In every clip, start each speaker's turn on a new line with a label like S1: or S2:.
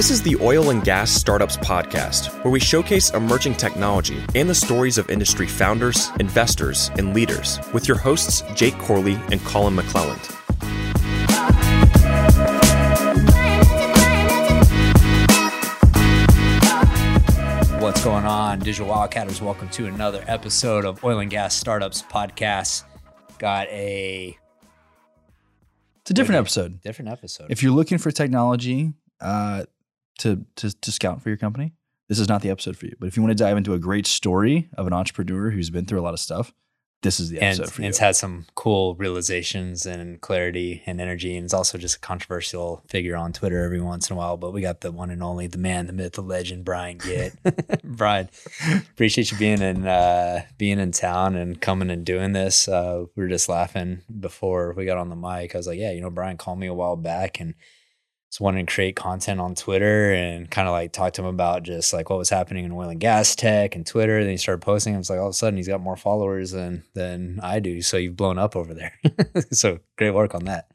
S1: This is the Oil and Gas Startups Podcast, where we showcase emerging technology and the stories of industry founders, investors, and leaders with your hosts, Jake Corley and Collin McLelland.
S2: What's going on, Digital Wildcatters? Welcome to another episode of Oil and Gas Startups Podcast. Got a
S3: It's a different episode.
S2: different episode.
S3: If you're looking for technology uh, to, to to scout for your company, this is not the episode for you. But if you want to dive into a great story of an entrepreneur who's been through a lot of stuff, this is the
S2: and,
S3: episode for you.
S2: and it's had some cool realizations and clarity and energy. And it's also just a controversial figure on Twitter every once in a while. But we got the one and only, the man, the myth, the legend, Brian Gitt. Brian, appreciate you being in uh, being in town and coming and doing this. Uh, we were just laughing before we got on the mic. I was like, yeah, you know, Brian called me a while back and just wanted to create content on Twitter and kind of like talk to him about just like what was happening in oil and gas tech and Twitter. Then he started posting. It's like all of a sudden he's got more followers than than I do. So you've blown up over there. so great work on that.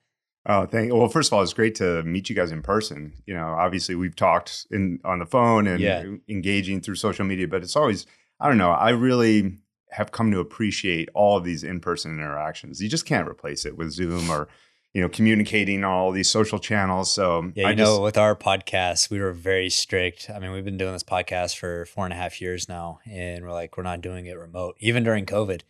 S4: Oh, thank. Well, first of all, it's great to meet you guys in person. You know, obviously we've talked in on the phone and
S2: Yeah.
S4: engaging through social media, but it's always I don't know. I really have come to appreciate all of these in-person interactions. You just can't replace it with Zoom or you know communicating on all these social channels. So
S2: Yeah, you
S4: I
S2: know,
S4: just,
S2: with our podcast, we were very strict. I mean, we've been doing this podcast for four and a half years now, and we're like, we're not doing it remote. Even during COVID,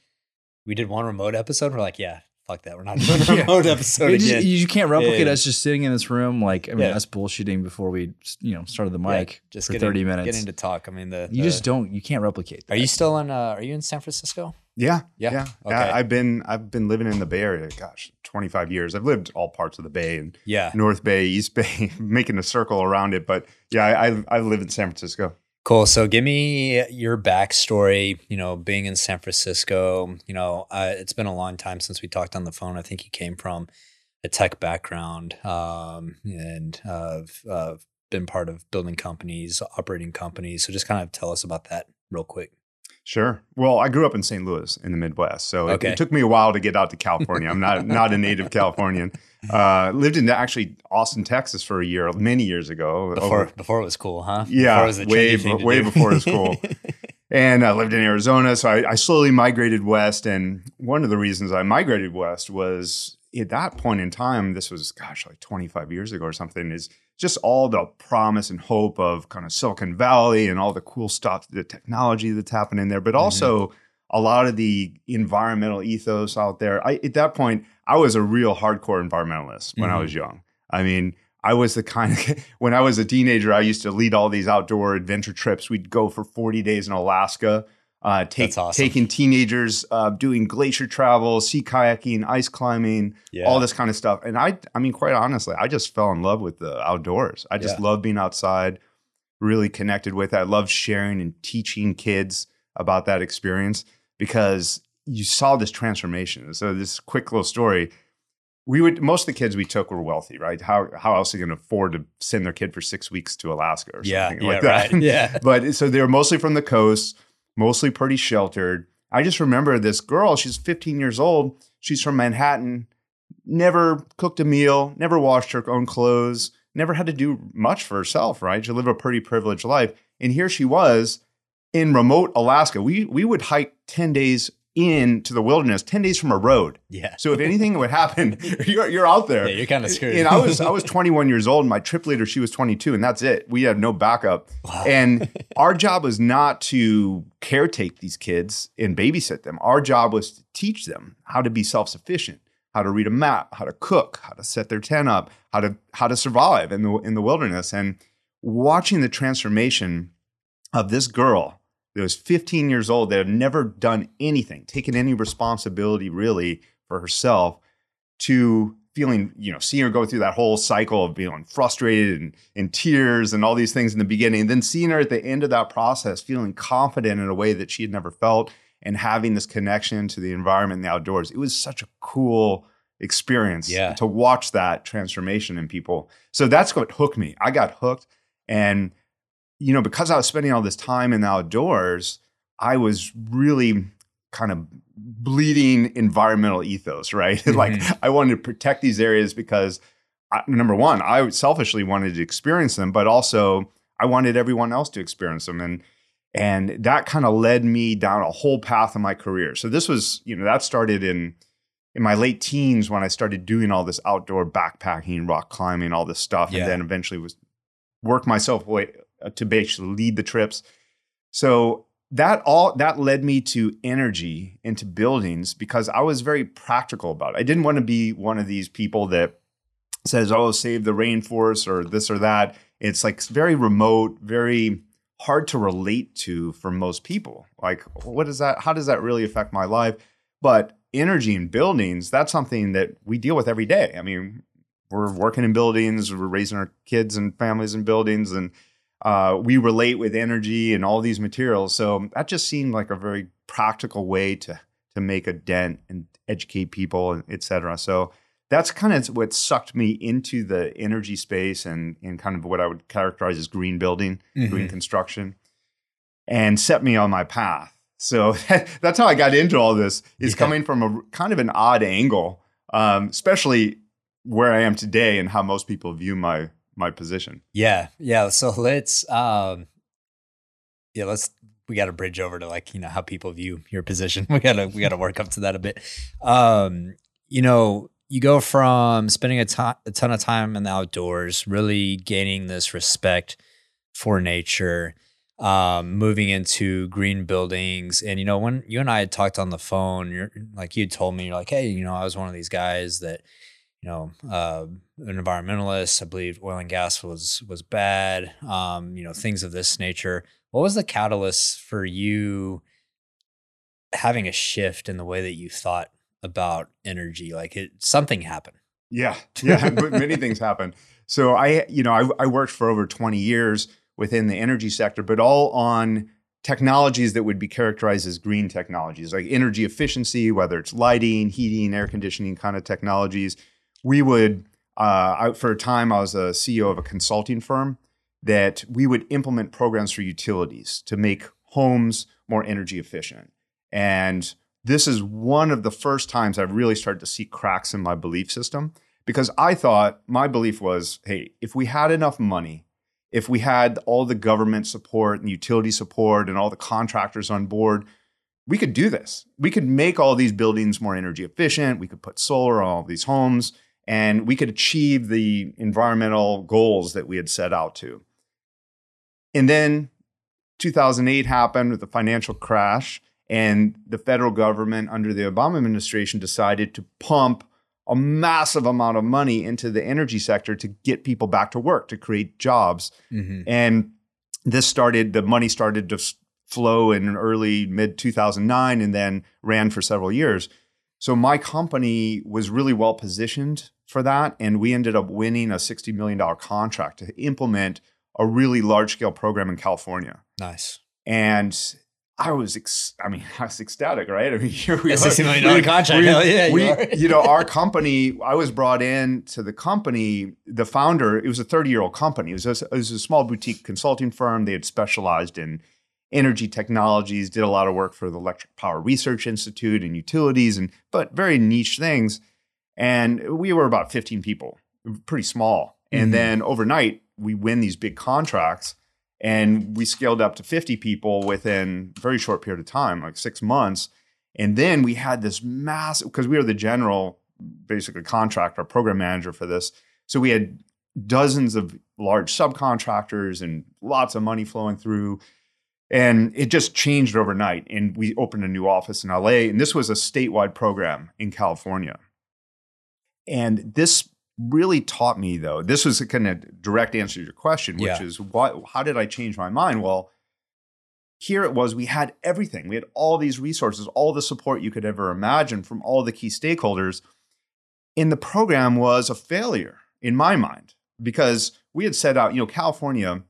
S2: we did one remote episode. We're like, yeah, fuck that. We're not doing a
S3: Yeah.
S2: remote episode
S3: You, just- you can't replicate
S2: Yeah.
S3: us just sitting in this room, like I mean,
S2: Yeah.
S3: us bullshitting before we you know started the
S2: Yeah,
S3: mic
S2: just
S3: for
S2: getting,
S3: thirty minutes.
S2: Getting to talk. I mean, the
S3: you
S2: the-
S3: just don't. You can't replicate.
S2: Are you still in? Uh, are you in San Francisco?
S4: yeah,
S2: Yeah,
S4: yeah,
S2: okay.
S4: I, I've been I've been living in the Bay Area. Gosh, twenty five years. I've lived all parts of the Bay and
S2: Yeah.
S4: North Bay, East Bay, making a circle around it. But yeah, I I, I live in San Francisco.
S2: Cool. So give me your backstory, you know, being in San Francisco, you know, uh, it's been a long time since we talked on the phone. I think you came from a tech background um, and uh, uh, been part of building companies, operating companies. So just kind of tell us about that real quick.
S4: Sure. Well, I grew up in St. Louis in the Midwest, so it,
S2: Okay.
S4: it took me a while to get out to California. I'm not not a native Californian. Uh, lived in actually Austin, Texas, for a year, many years ago.
S2: Before
S4: over-
S2: before it was cool, huh?
S4: Yeah,
S2: Before it
S4: way
S2: to
S4: way
S2: do.
S4: before it was cool. and I lived in Arizona, so I, I slowly migrated west. And one of the reasons I migrated west was at that point in time, this was gosh, like 25 years ago or something, is just all the promise and hope of kind of Silicon Valley and all the cool stuff, the technology that's happening there, but
S2: Mm-hmm.
S4: also a lot of the environmental ethos out there. I, at that point, I was a real hardcore environmentalist when I
S2: Mhm.
S4: was young. I mean, I was the kind of when I was a teenager, I used to lead all these outdoor adventure trips. We'd go for 40 days in Alaska, uh, take,
S2: awesome.
S4: taking teenagers uh, doing glacier travel, sea kayaking, ice climbing,
S2: Yeah.
S4: all this kind of stuff. And I, I mean, quite honestly, I just fell in love with the outdoors. I just
S2: Yeah.
S4: love being outside, really connected with it. I love sharing and teaching kids about that experience because you saw this transformation. So this quick little story. We would most of the kids we took were wealthy, right? How how else are they going to afford to send their kid for six weeks to Alaska or
S2: Yeah,
S4: something
S2: yeah,
S4: like that?
S2: right. Yeah.
S4: but so they were mostly from the coast, mostly pretty sheltered. I just remember this girl, she's 15 years old. She's from Manhattan, never cooked a meal, never washed her own clothes, never had to do much for herself, right? She lived a pretty privileged life. And here she was in remote Alaska. We we would hike 10 days into the wilderness, 10 days from a road.
S2: Yeah.
S4: So if anything would happen, you're, you're out there.
S2: Yeah, you're kind of screwed.
S4: And I was I was 21 years old. And my trip leader, she was 22, and that's it. We had no backup.
S2: Wow.
S4: And our job was not to caretake these kids and babysit them. Our job was to teach them how to be self-sufficient, how to read a map, how to cook, how to set their tent up, how to how to survive in the in the wilderness. And watching the transformation of this girl that was 15 years old that had never done anything, taken any responsibility really for herself, to feeling, you know, seeing her go through that whole cycle of being frustrated and in tears and all these things in the beginning, and then seeing her at the end of that process feeling confident in a way that she had never felt and having this connection to the environment and the outdoors. It was such a cool experience
S2: Yeah.
S4: to watch that transformation in people. So that's what hooked me. I got hooked. And, you know, because I was spending all this time in the outdoors, I was really kind of bleeding environmental ethos, right? like
S2: Mhm.
S4: I wanted to protect these areas because I, number one, I selfishly wanted to experience them, but also I wanted everyone else to experience them. And and that kind of led me down a whole path of my career. So this was, you know, that started in in my late teens when I started doing all this outdoor backpacking, rock climbing, all this stuff,
S2: Yeah.
S4: and then eventually was work myself way Uh, to basically lead the trips. So that all that led me to energy into buildings because I was very practical about it. I didn't want to be one of these people that says, "Oh, save the rainforest" or this or that. It's like very remote, very hard to relate to for most people. Like, what is that? How does that really affect my life? But energy in buildings, that's something that we deal with every day. I mean, we're working in buildings, we're raising our kids and families in buildings, and uh, we relate with energy and all these materials. So that just seemed like a very practical way to to make a dent and educate people, et cetera. So that's kind of what sucked me into the energy space and, and kind of what I would characterize as green building, green
S2: Mhm.
S4: construction, and set me on my path. So that's how I got into all this. Is
S2: Yeah.
S4: coming from a kind of an odd angle, um, especially where I am today and how most people view my my position.
S2: Yeah, yeah. So let's um yeah, let's we got to bridge over to like, you know, how people view your position. We got to we got to work up to that a bit. Um, you know, you go from spending a ton a ton of time in the outdoors, really gaining this respect for nature, um, moving into green buildings. And you know, when you and I had talked on the phone, you're like you told me, you're like, hey, you know, I was one of these guys that you know, uh, an environmentalist. I believe oil and gas was was bad. Um, you know, things of this nature. What was the catalyst for you having a shift in the way that you thought about energy? Like it, something happened.
S4: Yeah, yeah, but many things happened. So I, you know, I, I worked for over 20 years within the energy sector, but all on technologies that would be characterized as green technologies, like energy efficiency, whether it's lighting, heating, air conditioning kind of technologies. We would, uh, I, for a time, I was a CEO of a consulting firm that we would implement programs for utilities to make homes more energy efficient. And this is one of the first times I've really started to see cracks in my belief system because I thought my belief was hey, if we had enough money, if we had all the government support and utility support and all the contractors on board, we could do this. We could make all these buildings more energy efficient. We could put solar on all these homes and we could achieve the environmental goals that we had set out to. And then 2008 happened with the financial crash, and the federal government under the Obama administration decided to pump a massive amount of money into the energy sector to get people back to work, to create jobs.
S2: Mm-hmm.
S4: And this started, the money started to flow in early mid 2009 and then ran for several years. So my company was really well positioned for that. And we ended up winning a $60 million contract to implement a really large scale program in California.
S2: Nice.
S4: And I was, ex- I mean, I was ecstatic, right? I mean, here we
S2: A
S4: are.
S2: $60 million
S4: We-
S2: contract.
S4: we-
S2: yeah, you
S4: we-
S2: are.
S4: you know, our company, I was brought in to the company. The founder, it was a 30 year old company. It was, a, it was a small boutique consulting firm. They had specialized in energy technologies, did a lot of work for the Electric Power Research Institute and utilities, and but very niche things. And we were about 15 people, pretty small. And
S2: Mhm.
S4: then overnight, we win these big contracts and we scaled up to 50 people within a very short period of time, like six months. And then we had this massive, because we were the general, basically contractor, program manager for this. So we had dozens of large subcontractors and lots of money flowing through. And it just changed overnight. And we opened a new office in LA. And this was a statewide program in California. And this really taught me, though, this was a kind of direct answer to your question, which
S2: Yeah.
S4: is what, how did I change my mind? Well, here it was, we had everything. We had all these resources, all the support you could ever imagine from all the key stakeholders. And the program was a failure in my mind because we had set out, you know, California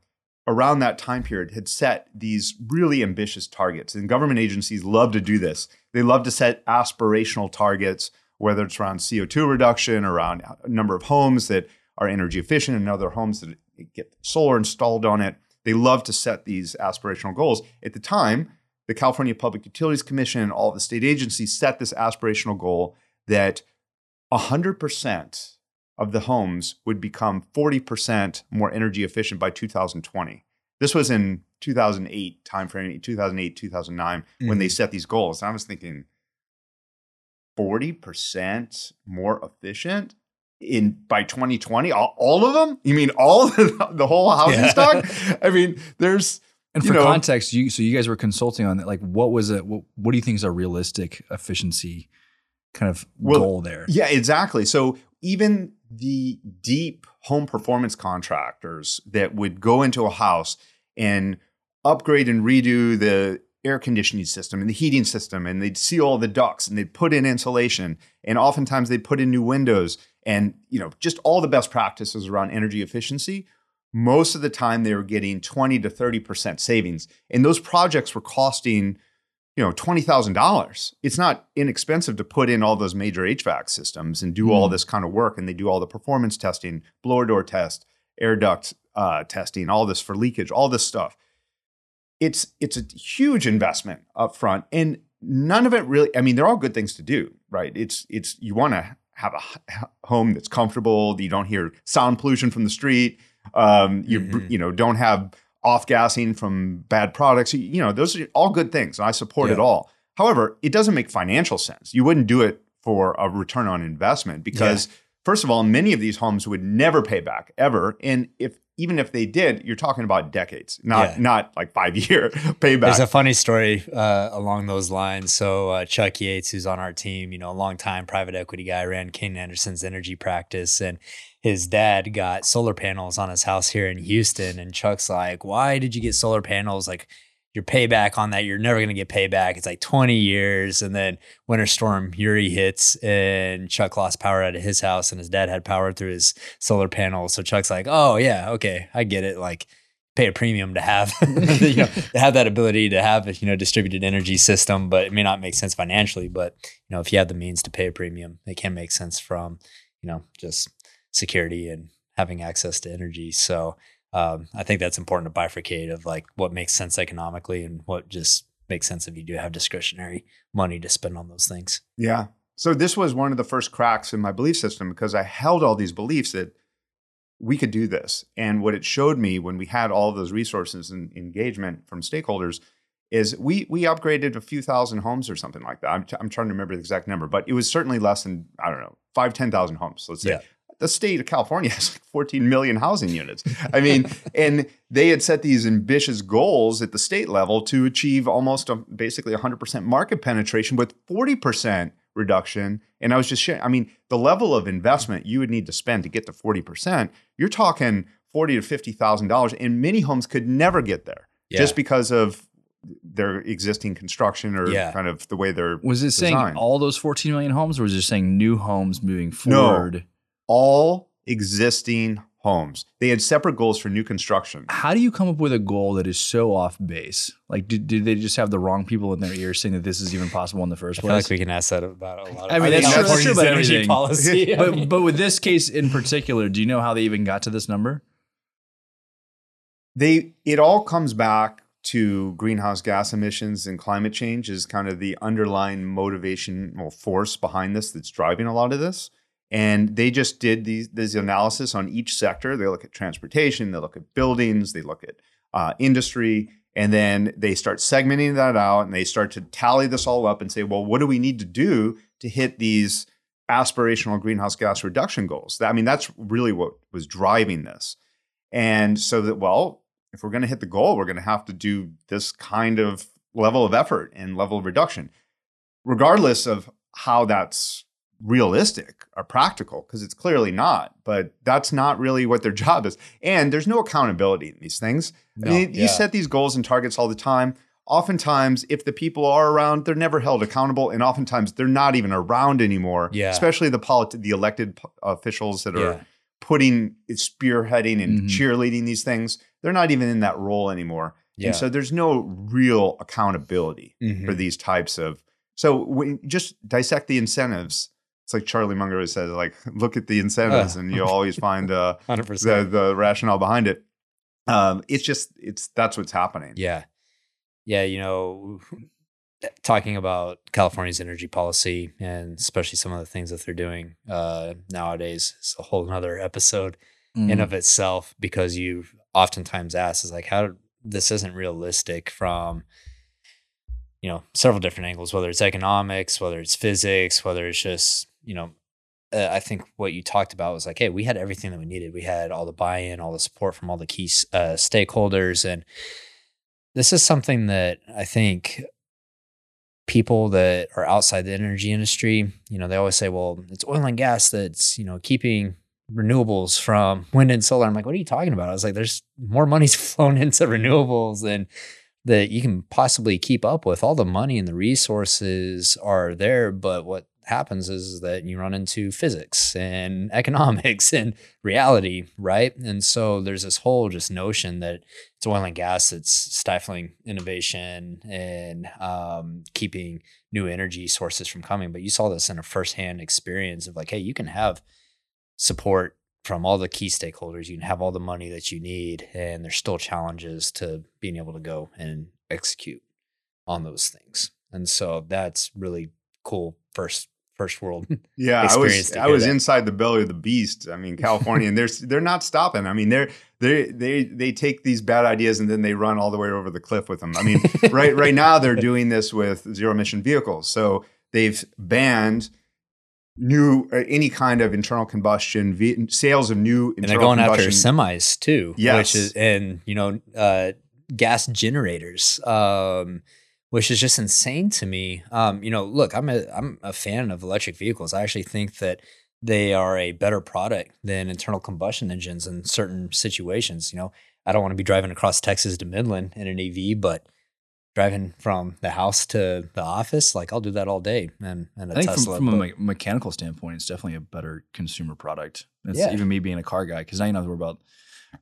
S4: around that time period had set these really ambitious targets. And government agencies love to do this. They love to set aspirational targets, whether it's around CO2 reduction, around a number of homes that are energy efficient and other homes that get solar installed on it. They love to set these aspirational goals. At the time, the California Public Utilities Commission and all the state agencies set this aspirational goal that 100% of the homes would become 40% more energy efficient by 2020. This was in 2008 timeframe, 2008, 2009, when they
S2: Mhm.
S4: set these goals. And I was thinking 40% more efficient in by 2020 all, all of them you mean all the, the whole housing
S2: Yeah.
S4: stock i mean there's
S3: And for
S4: know-
S3: context, you so you guys were consulting on that. Like, what was it? What, what do you think is a realistic efficiency kind of
S4: Well,
S3: goal there?
S4: Yeah, exactly. So even the deep home performance contractors that would go into a house and upgrade and redo the air conditioning system and the heating system and they'd see all the ducts and they'd put in insulation and oftentimes they'd put in new windows and you know just all the best practices around energy efficiency most of the time they were getting 20 to 30% savings. And those projects were costing you know $20,000. It's not inexpensive to put in all those major HVAC systems and do all
S3: Mm.
S4: this kind of work and they do all the performance testing, blower door test, air duct uh, testing, all this for leakage, all this stuff. It's it's a huge investment up front and none of it really I mean they're all good things to do, right? It's it's you want to have a home that's comfortable, you don't hear sound pollution from the street, um, you
S2: Mhm.
S4: you know don't have off gassing from bad products. You, know, those are all good things. And I support it all. However, it doesn't make financial sense. You wouldn't do it for a return on investment because, first of all, many of these homes would never pay back ever. And if even if they did, you're talking about decades, not
S2: Yeah.
S4: not like five year payback.
S2: There's a funny story uh, along those lines. So uh, Chuck Yates, who's on our team, you know, a long time private equity guy, ran Kayne Anderson's energy practice, and his dad got solar panels on his house here in Houston. And Chuck's like, "Why did you get solar panels? Like, your payback on that, you're never gonna get payback. It's like 20 years." And then Winter Storm Uri hits, and Chuck lost power out of his house, and his dad had power through his solar panels. So Chuck's like, "Oh yeah, okay, I get it. Like." pay a premium to have you know to have that ability to have a you know distributed energy system but it may not make sense financially but you know if you have the means to pay a premium it can make sense from you know just security and having access to energy so um, i think that's important to bifurcate of like what makes sense economically and what just makes sense if you do have discretionary money to spend on those things
S4: Yeah. So this was one of the first cracks in my belief system because I held all these beliefs that we could do this. And what it showed me when we had all of those resources and engagement from stakeholders is we we upgraded a few thousand homes or something like that. I'm, t- I'm trying to remember the exact number, but it was certainly less than I don't know five ten thousand homes. Let's say
S2: Yeah.
S4: The state of California has like 14 million housing units. I mean, and they had set these ambitious goals at the state level to achieve almost a, basically 100% market penetration with 40% reduction. And I was just sharing, I mean, the level of investment you would need to spend to get to 40%, you're talking 40 to $50,000 and many homes could never get there just because of their existing construction or
S2: Yeah.
S4: kind of the way they're
S3: Was it saying all those 14 million homes, or was it saying new homes moving
S4: No.
S3: Forward?
S4: all existing homes. They had separate goals for new construction.
S3: How do you come up with a goal that is so off base? Like, did, did they just have the wrong people in their ears saying that this is even possible in the first
S2: I feel
S3: place?
S2: like we can ask that about a lot of
S3: I mean,
S4: that's true- that's
S3: true
S2: California's
S3: about
S2: energy
S3: everything.
S2: policy. I mean-
S3: but but with this case in particular, do you know how they even got to this number?
S4: they it all comes back to greenhouse gas emissions and climate change is kind of the underlying motivational force behind this that's driving a lot of this and they just did these this analysis on each sector. They look at transportation they look at buildings they look at uh, industry and then they start segmenting that out and they start to tally this all up and say well what do we need to do to hit these aspirational greenhouse gas reduction goals? I mean that's really what was driving this. And so that well if we're going to hit the goal, we're going to have to do this kind of level of effort and level of reduction, regardless of how that's realistic or practical, because it's clearly not. But that's not really what their job is. And there's no accountability in these things. I
S2: No,
S4: mean, you set these goals and targets all the time. Oftentimes, if the people are around, they're never held accountable, and oftentimes they're not even around anymore.
S2: Yeah.
S4: especially the politi- the elected p- officials that are
S2: Yeah.
S4: putting spearheading and
S3: Mhm.
S4: cheerleading these things they're not even in that role anymore
S2: Yeah.
S4: and so there's no real accountability
S2: Mhm.
S4: for these types of so when just dissect the incentives it's like charlie munger says like look at the incentives
S2: Uh.
S4: and you'll always find uh,
S2: 100%.
S4: the the rationale behind it um, it's just it's that's what's happening
S2: Yeah. Yeah. You know, talking about California's energy policy and especially some of the things that they're doing uh, nowadays is a whole nother episode
S3: Mm.
S2: in of itself because you oftentimes ask is like how this isn't realistic from you know several different angles whether it's economics whether it's physics whether it's just you know uh, i think what you talked about was like hey we had everything that we needed we had all the buy-in all the support from all the key uh, stakeholders and this is something that i think people that are outside the energy industry you know they always say well it's oil and gas that's you know keeping renewables from wind and solar. I'm like, what are you talking about? I was like, there's more money's flown into renewables than that you can possibly keep up with. All the money and the resources are there, but what happens is that you run into physics and economics and reality, right? And so there's this whole just notion that it's oil and gas that's stifling innovation and um, keeping new energy sources from coming. But you saw this in a firsthand experience of like, hey, you can have support from all the key stakeholders. You can have all the money that you need, and there's still challenges to being able to go and execute on those things. And so that's really cool. First, first world.
S4: Yeah, I was I was
S2: that.
S4: inside the belly of the beast. I mean, California, and they're they're not stopping. I mean, they're they they they take these bad ideas and then they run all the way over the cliff with them. I mean, right right now they're doing this with zero emission vehicles. So they've banned new uh, any kind of internal combustion ve- sales of new
S2: and they're
S4: internal
S2: going after
S4: combustion.
S2: semis too.
S4: Yes.
S2: Which is and you know, uh gas generators. Um which is just insane to me. Um, you know, look, I'm a I'm a fan of electric vehicles. I actually think that they are a better product than internal combustion engines in certain situations. You know, I don't want to be driving across Texas to Midland in an EV, but driving from the house to the office, like I'll do that all day. And and a
S3: I think
S2: Tesla.
S3: from, from a me- mechanical standpoint, it's definitely a better consumer product. It's
S2: Yeah.
S3: even me being a car guy because now you don't have to worry about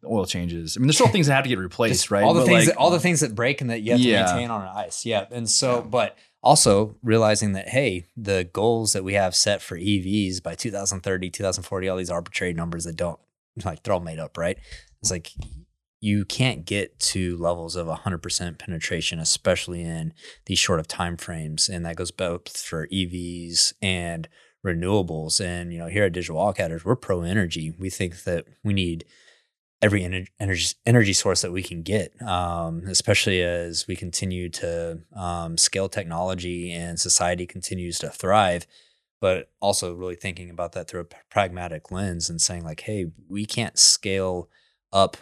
S3: oil changes. I mean, there's still things that have to get replaced,
S2: Just
S3: right?
S2: All the
S3: But,
S2: things,
S3: like,
S2: that, all the things that break and that you have
S3: Yeah.
S2: to maintain on ice. Yeah, and so, but also realizing that hey, the goals that we have set for EVs by 2030, 2040, all these arbitrary numbers that don't like they're all made up, right? It's like you can't get to levels of 100% penetration, especially in these short of time frames, and that goes both for EVs and renewables. And you know, here at Digital Wildcatters, we're pro energy. We think that we need every energy energy source that we can get, um, especially as we continue to um, scale technology and society continues to thrive. But also really thinking about that through a pragmatic lens and saying like, hey, we can't scale up,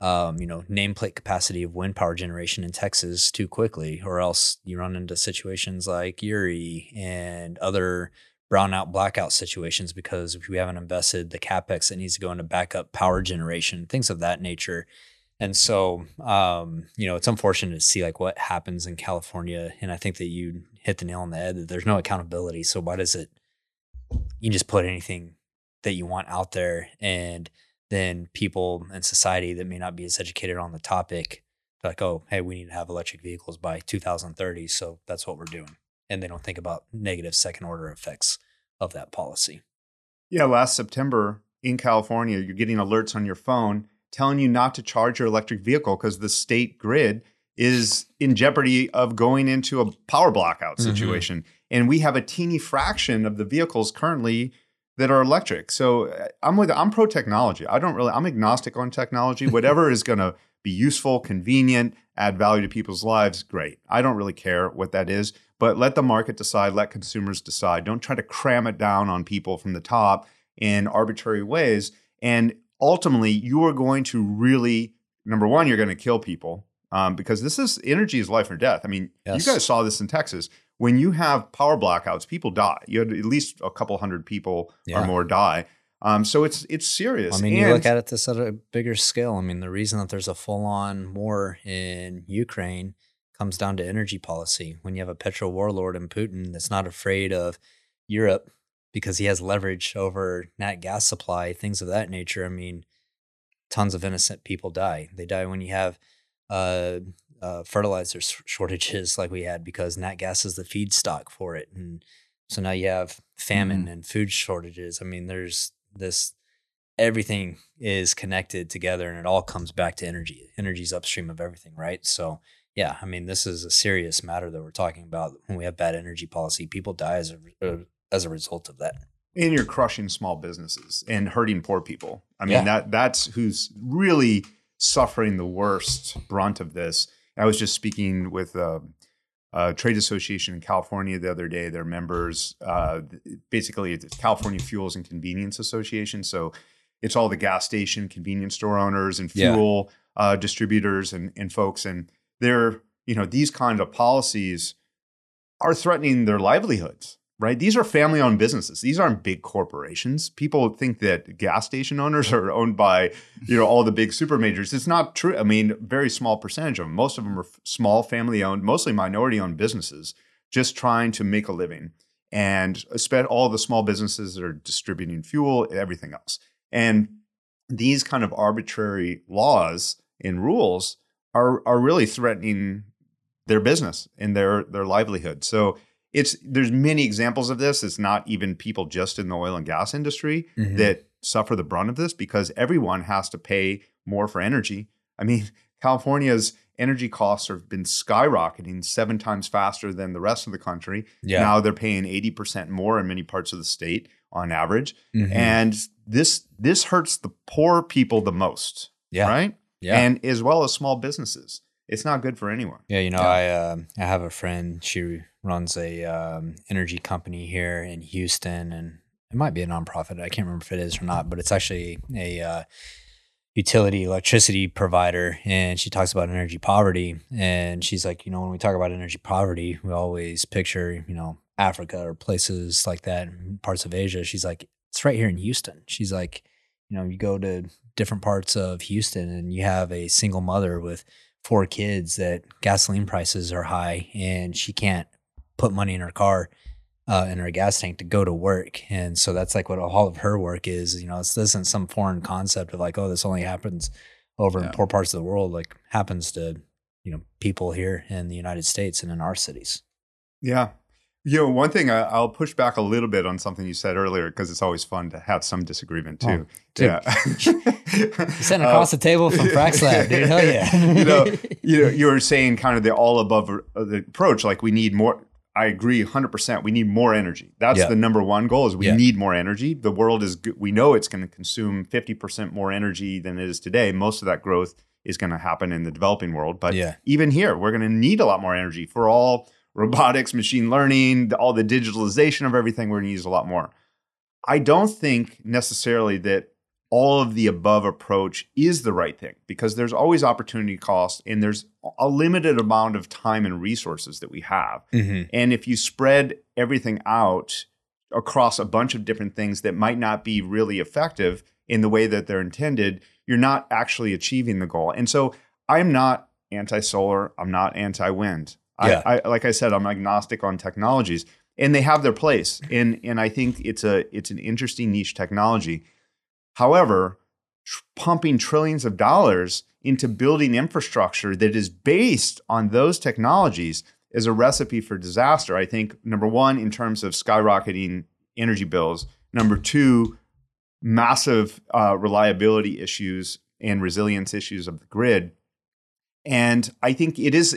S2: um, you know, nameplate capacity of wind power generation in Texas too quickly, or else you run into situations like Uri and other brownout blackout situations because we haven't invested the capex that needs to go into backup power generation, things of that nature. And so, um, you know, it's unfortunate to see like what happens in California. And I think that you hit the nail on the head that there's no accountability. So why does it, you just put anything that you want out there and then people in society that may not be as educated on the topic, like, oh, hey, we need to have electric vehicles by 2030. So that's what we're doing. And they don't think about negative second order effects of that policy.
S4: Yeah, last September in California, you're getting alerts on your phone telling you not to charge your electric vehicle because the state grid is in jeopardy of going into a power blackout
S2: Mhm.
S4: situation. And we have a teeny fraction of the vehicles currently that are electric. So uh, I'm with I'm pro technology. I don't really I'm agnostic on technology. Whatever is going to be useful, convenient, add value to people's lives, great. I don't really care what that is, but let the market decide, let consumers decide. Don't try to cram it down on people from the top in arbitrary ways. And ultimately, you are going to really, number one, you're going to kill people um, because this is energy is life or death. I mean,
S2: Yes.
S4: you guys saw this in Texas. When you have power blackouts, people die. You had at least a couple hundred people
S2: Yeah.
S4: or more die. Um, so it's it's serious.
S2: I mean, you look at it this at a bigger scale. I mean, the reason that there's a full on war in Ukraine comes down to energy policy. When you have a petrol warlord in Putin that's not afraid of Europe because he has leverage over nat gas supply, things of that nature. I mean, tons of innocent people die. They die when you have uh, uh, fertilizer sh- shortages like we had because nat gas is the feedstock for it. And so now you have famine and food shortages. I mean, there's this everything is connected together and it all comes back to energy. Energy's upstream of everything, right? So yeah, I mean, this is a serious matter that we're talking about. When we have bad energy policy, people die as a uh, as a result of that.
S4: and you're crushing small businesses and hurting poor people. I mean
S2: Yeah.
S4: that that's who's really suffering the worst brunt of this. I was just speaking with a, a trade association in California the other day. Their members, uh, basically, it's California Fuels and Convenience Association. So it's all the gas station, convenience store owners, and
S2: Yeah.
S4: fuel uh, distributors and and folks. And they're you know these kind of policies are threatening their livelihoods right? These are family owned businesses. These aren't big corporations. People think that gas station owners are owned by, you know, all the big super majors. It's not true. I mean, very small percentage of them. Most of them are small family owned, mostly minority owned businesses just trying to make a living and all the small businesses that are distributing fuel, everything else. And these kind of arbitrary laws and rules are are really threatening their business and their their livelihood. So it's there's many examples of this. It's not even people just in the oil and gas industry
S2: Mhm.
S4: that suffer the brunt of this because everyone has to pay more for energy. I mean, California's energy costs have been skyrocketing seven times faster than the rest of the country.
S2: Yeah.
S4: Now they're paying 80% more in many parts of the state on average.
S2: Mhm.
S4: And this this hurts the poor people the most.
S2: yeah.
S4: Right?
S2: Yeah.
S4: And as well as small businesses. It's not good for anyone.
S2: Yeah, you know,
S3: Yeah.
S2: I um I have a friend. She runs a um, energy company here in Houston, and it might be a nonprofit. I can't remember if it is or not, but it's actually a uh, utility electricity provider. And she talks about energy poverty, and she's like, you know, when we talk about energy poverty, we always picture, you know, Africa or places like that, parts of Asia. She's like, it's right here in Houston. She's like, you know, you go to different parts of Houston, and you have a single mother with four kids that gasoline prices are high and she can't put money in her car uh, in her gas tank to go to work. And so that's like what all of her work is you know this isn't some foreign concept of like oh this only happens over in poor parts of the world like happens to you know people here in the united states and in our cities.
S4: Yeah. You know, one thing I, I'll push back a little bit on something you said earlier because it's always fun to have some disagreement too.
S2: Oh, dude.
S4: yeah.
S2: sitting across the table from frax lab dude hell yeah
S4: you know, you know, you were saying kind of the all above uh, the approach. Like we need more. I agree, hundred percent. We need more energy. That's
S2: Yeah.
S4: the number one goal. Is we
S2: Yeah.
S4: need more energy. The world is. We know it's going to consume fifty percent more energy than it is today. Most of that growth is going to happen in the developing world. But
S2: Yeah.
S4: even here, we're going to need a lot more energy for all robotics, machine learning, all the digitalization of everything. We're going to use a lot more. I don't think necessarily that all of the above approach is the right thing because there's always opportunity cost and there's a limited amount of time and resources that we have.
S2: Mhm.
S4: And if you spread everything out across a bunch of different things that might not be really effective in the way that they're intended, you're not actually achieving the goal. And so I'm not anti-solar, I'm not anti-wind.
S2: Yeah.
S4: I, I like I said, I'm agnostic on technologies and they have their place. And and I think it's a it's an interesting niche technology. However, tr- pumping trillions of dollars into building infrastructure that is based on those technologies is a recipe for disaster. I think number one, in terms of skyrocketing energy bills. Number two, massive uh, reliability issues and resilience issues of the grid. And I think it is.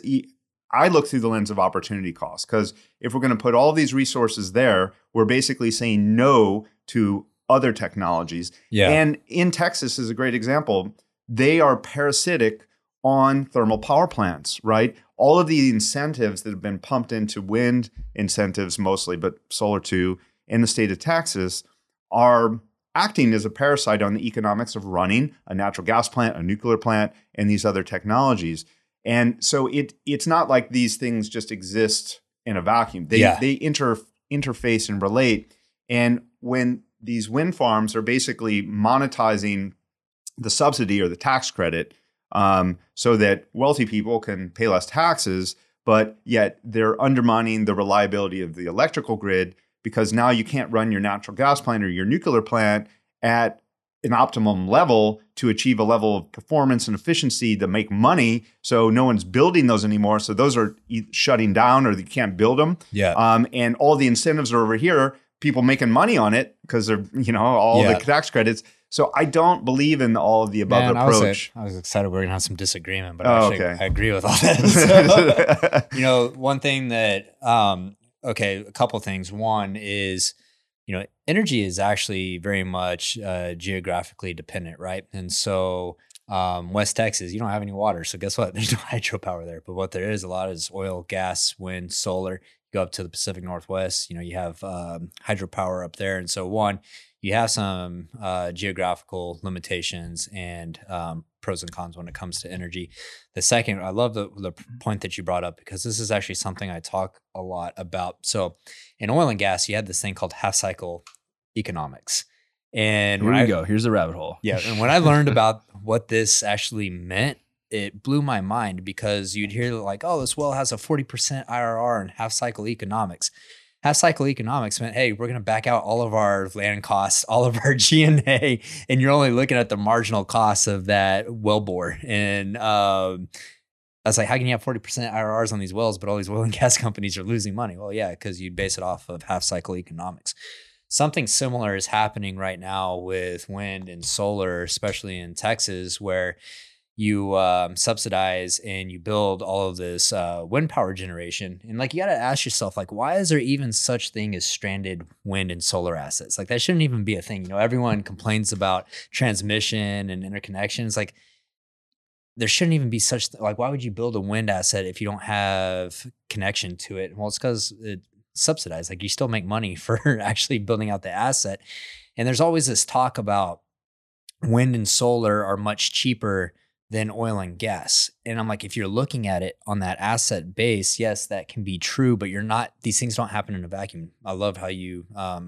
S4: I look through the lens of opportunity cost because if we're going to put all these resources there, we're basically saying no to other technologies.
S2: yeah
S4: And in Texas is a great example. They are parasitic on thermal power plants, right? All of the incentives that have been pumped into wind incentives mostly, but solar too, in the state of Texas are acting as a parasite on the economics of running a natural gas plant, a nuclear plant, and these other technologies. And so it it's not like these things just exist in a vacuum. They
S2: Yeah.
S4: they inter interface and relate. And when these wind farms are basically monetizing the subsidy or the tax credit um, so that wealthy people can pay less taxes, but yet they're undermining the reliability of the electrical grid because now you can't run your natural gas plant or your nuclear plant at an optimum level to achieve a level of performance and efficiency to make money. So no one's building those anymore. So those are shutting down or you can't build them.
S2: yeah
S4: Um, and all the incentives are over here, people making money on it because they're, you know, all
S2: Yeah.
S4: the tax credits. So I don't believe in all of the above
S2: Man, I was,
S4: approach.
S2: I was excited we are gonna have some disagreement, but
S4: Oh,
S2: actually,
S4: okay.
S2: I agree with all that. you know, one thing that, um, okay, a couple things. One is, you know, energy is actually very much uh, geographically dependent, right? And so, um, West Texas, you don't have any water, so guess what? There's no hydropower there. But what there is a lot is oil, gas, wind, solar. You go up to the Pacific Northwest, you know, you have um, hydropower up there, and so one, you have some uh, geographical limitations and um, pros and cons when it comes to energy. The second, I love the, the mm-hmm. point that you brought up because this is actually something I talk a lot about. So, in oil and gas, you had this thing called half cycle economics. And
S3: Here we
S2: I,
S3: go. Here's the rabbit hole.
S2: yeah, and when I learned about what this actually meant, it blew my mind because you'd hear like, "Oh, this well has a forty percent IRR and half cycle economics." Half cycle economics meant, hey, we're going to back out all of our land costs, all of our G and you're only looking at the marginal cost of that well bore. And um, I was like, how can you have forty percent IRRs on these wells, but all these oil and gas companies are losing money? Well, yeah, because you base it off of half cycle economics something similar is happening right now with wind and solar, especially in Texas, where you um, subsidize and you build all of this uh, wind power generation. And like, you got to ask yourself, like, why is there even such thing as stranded wind and solar assets? Like, that shouldn't even be a thing. You know, everyone complains about transmission and interconnections. Like, there shouldn't even be such like why would you build a wind asset if you don't have connection to it well it's because it subsidized like you still make money for actually building out the asset and there's always this talk about wind and solar are much cheaper than oil and gas. And i'm like if you're looking at it on that asset base yes that can be true but you're not these things don't happen in a vacuum. I love how you um,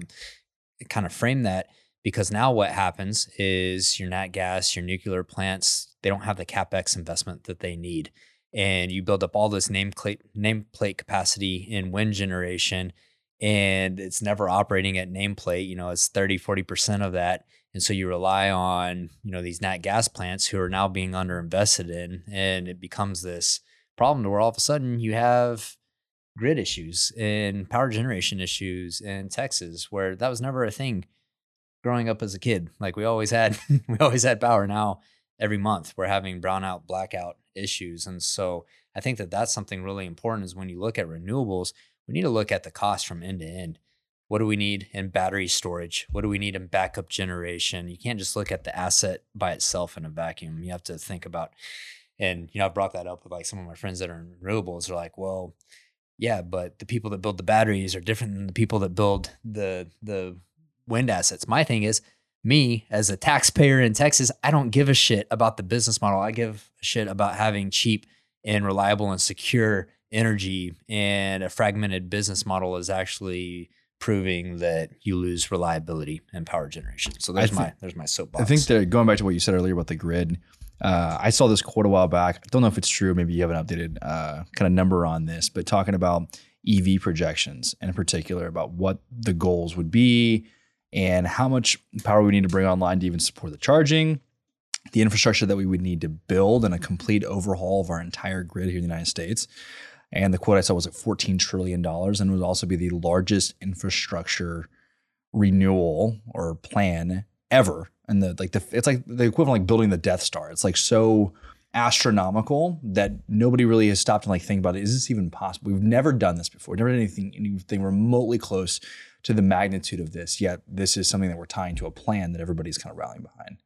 S2: kind of frame that because now what happens is your nat gas your nuclear plants they don't have the capex investment that they need. And you build up all this nameplate nameplate capacity in wind generation and it's never operating at nameplate you know it's 30 40% of that and so you rely on you know these nat gas plants who are now being underinvested in and it becomes this problem to where all of a sudden you have grid issues and power generation issues in Texas where that was never a thing growing up as a kid. Like we always had we always had power. Now every month we're having brownout blackout issues. And so i think that that's something really important is when you look at renewables we need to look at the cost from end to end what do we need in battery storage what do we need in backup generation you can't just look at the asset by itself in a vacuum you have to think about and you know I've brought that up with like some of my friends that are in renewables they're like well yeah but the people that build the batteries are different than the people that build the the wind assets my thing is me as a taxpayer in Texas, I don't give a shit about the business model. I give a shit about having cheap and reliable and secure energy. And a fragmented business model is actually proving that you lose reliability and power generation. So there's my there's my soapbox.
S3: I think that going back to what you said earlier about the grid, uh, I saw this quote a while back. I don't know if it's true. Maybe you have an updated uh, kind of number on this, but talking about EV projections and in particular about what the goals would be and how much power we need to bring online to even support the charging, the infrastructure that we would need to build, and a complete overhaul of our entire grid here in the United States. And the quote I saw was at $14 trillion and would also be the largest infrastructure renewal or plan ever. And the like the it's like the equivalent like building the Death Star. It's like so astronomical that nobody really has stopped and like think about it. Is this even possible? We've never done this before. Never done anything anything remotely close to the magnitude of this. Yet this is something that we're tying to a plan that everybody's kind of rallying behind.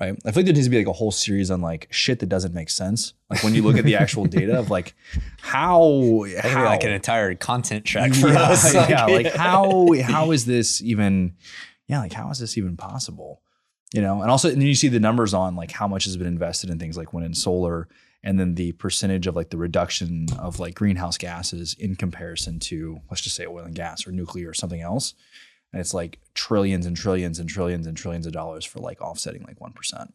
S3: Right. I feel like there needs to be like a whole series on like shit that doesn't make sense. Like when you look at the actual data of like how, how
S2: like an entire content track for
S3: yeah,
S2: us.
S3: yeah, like how how is this even? Yeah, like how is this even possible? You know, and also and then you see the numbers on like how much has been invested in things like wind and solar, and then the percentage of like the reduction of like greenhouse gases in comparison to let's just say oil and gas or nuclear or something else. And it's like trillions and trillions and trillions and trillions of dollars for like offsetting like one percent.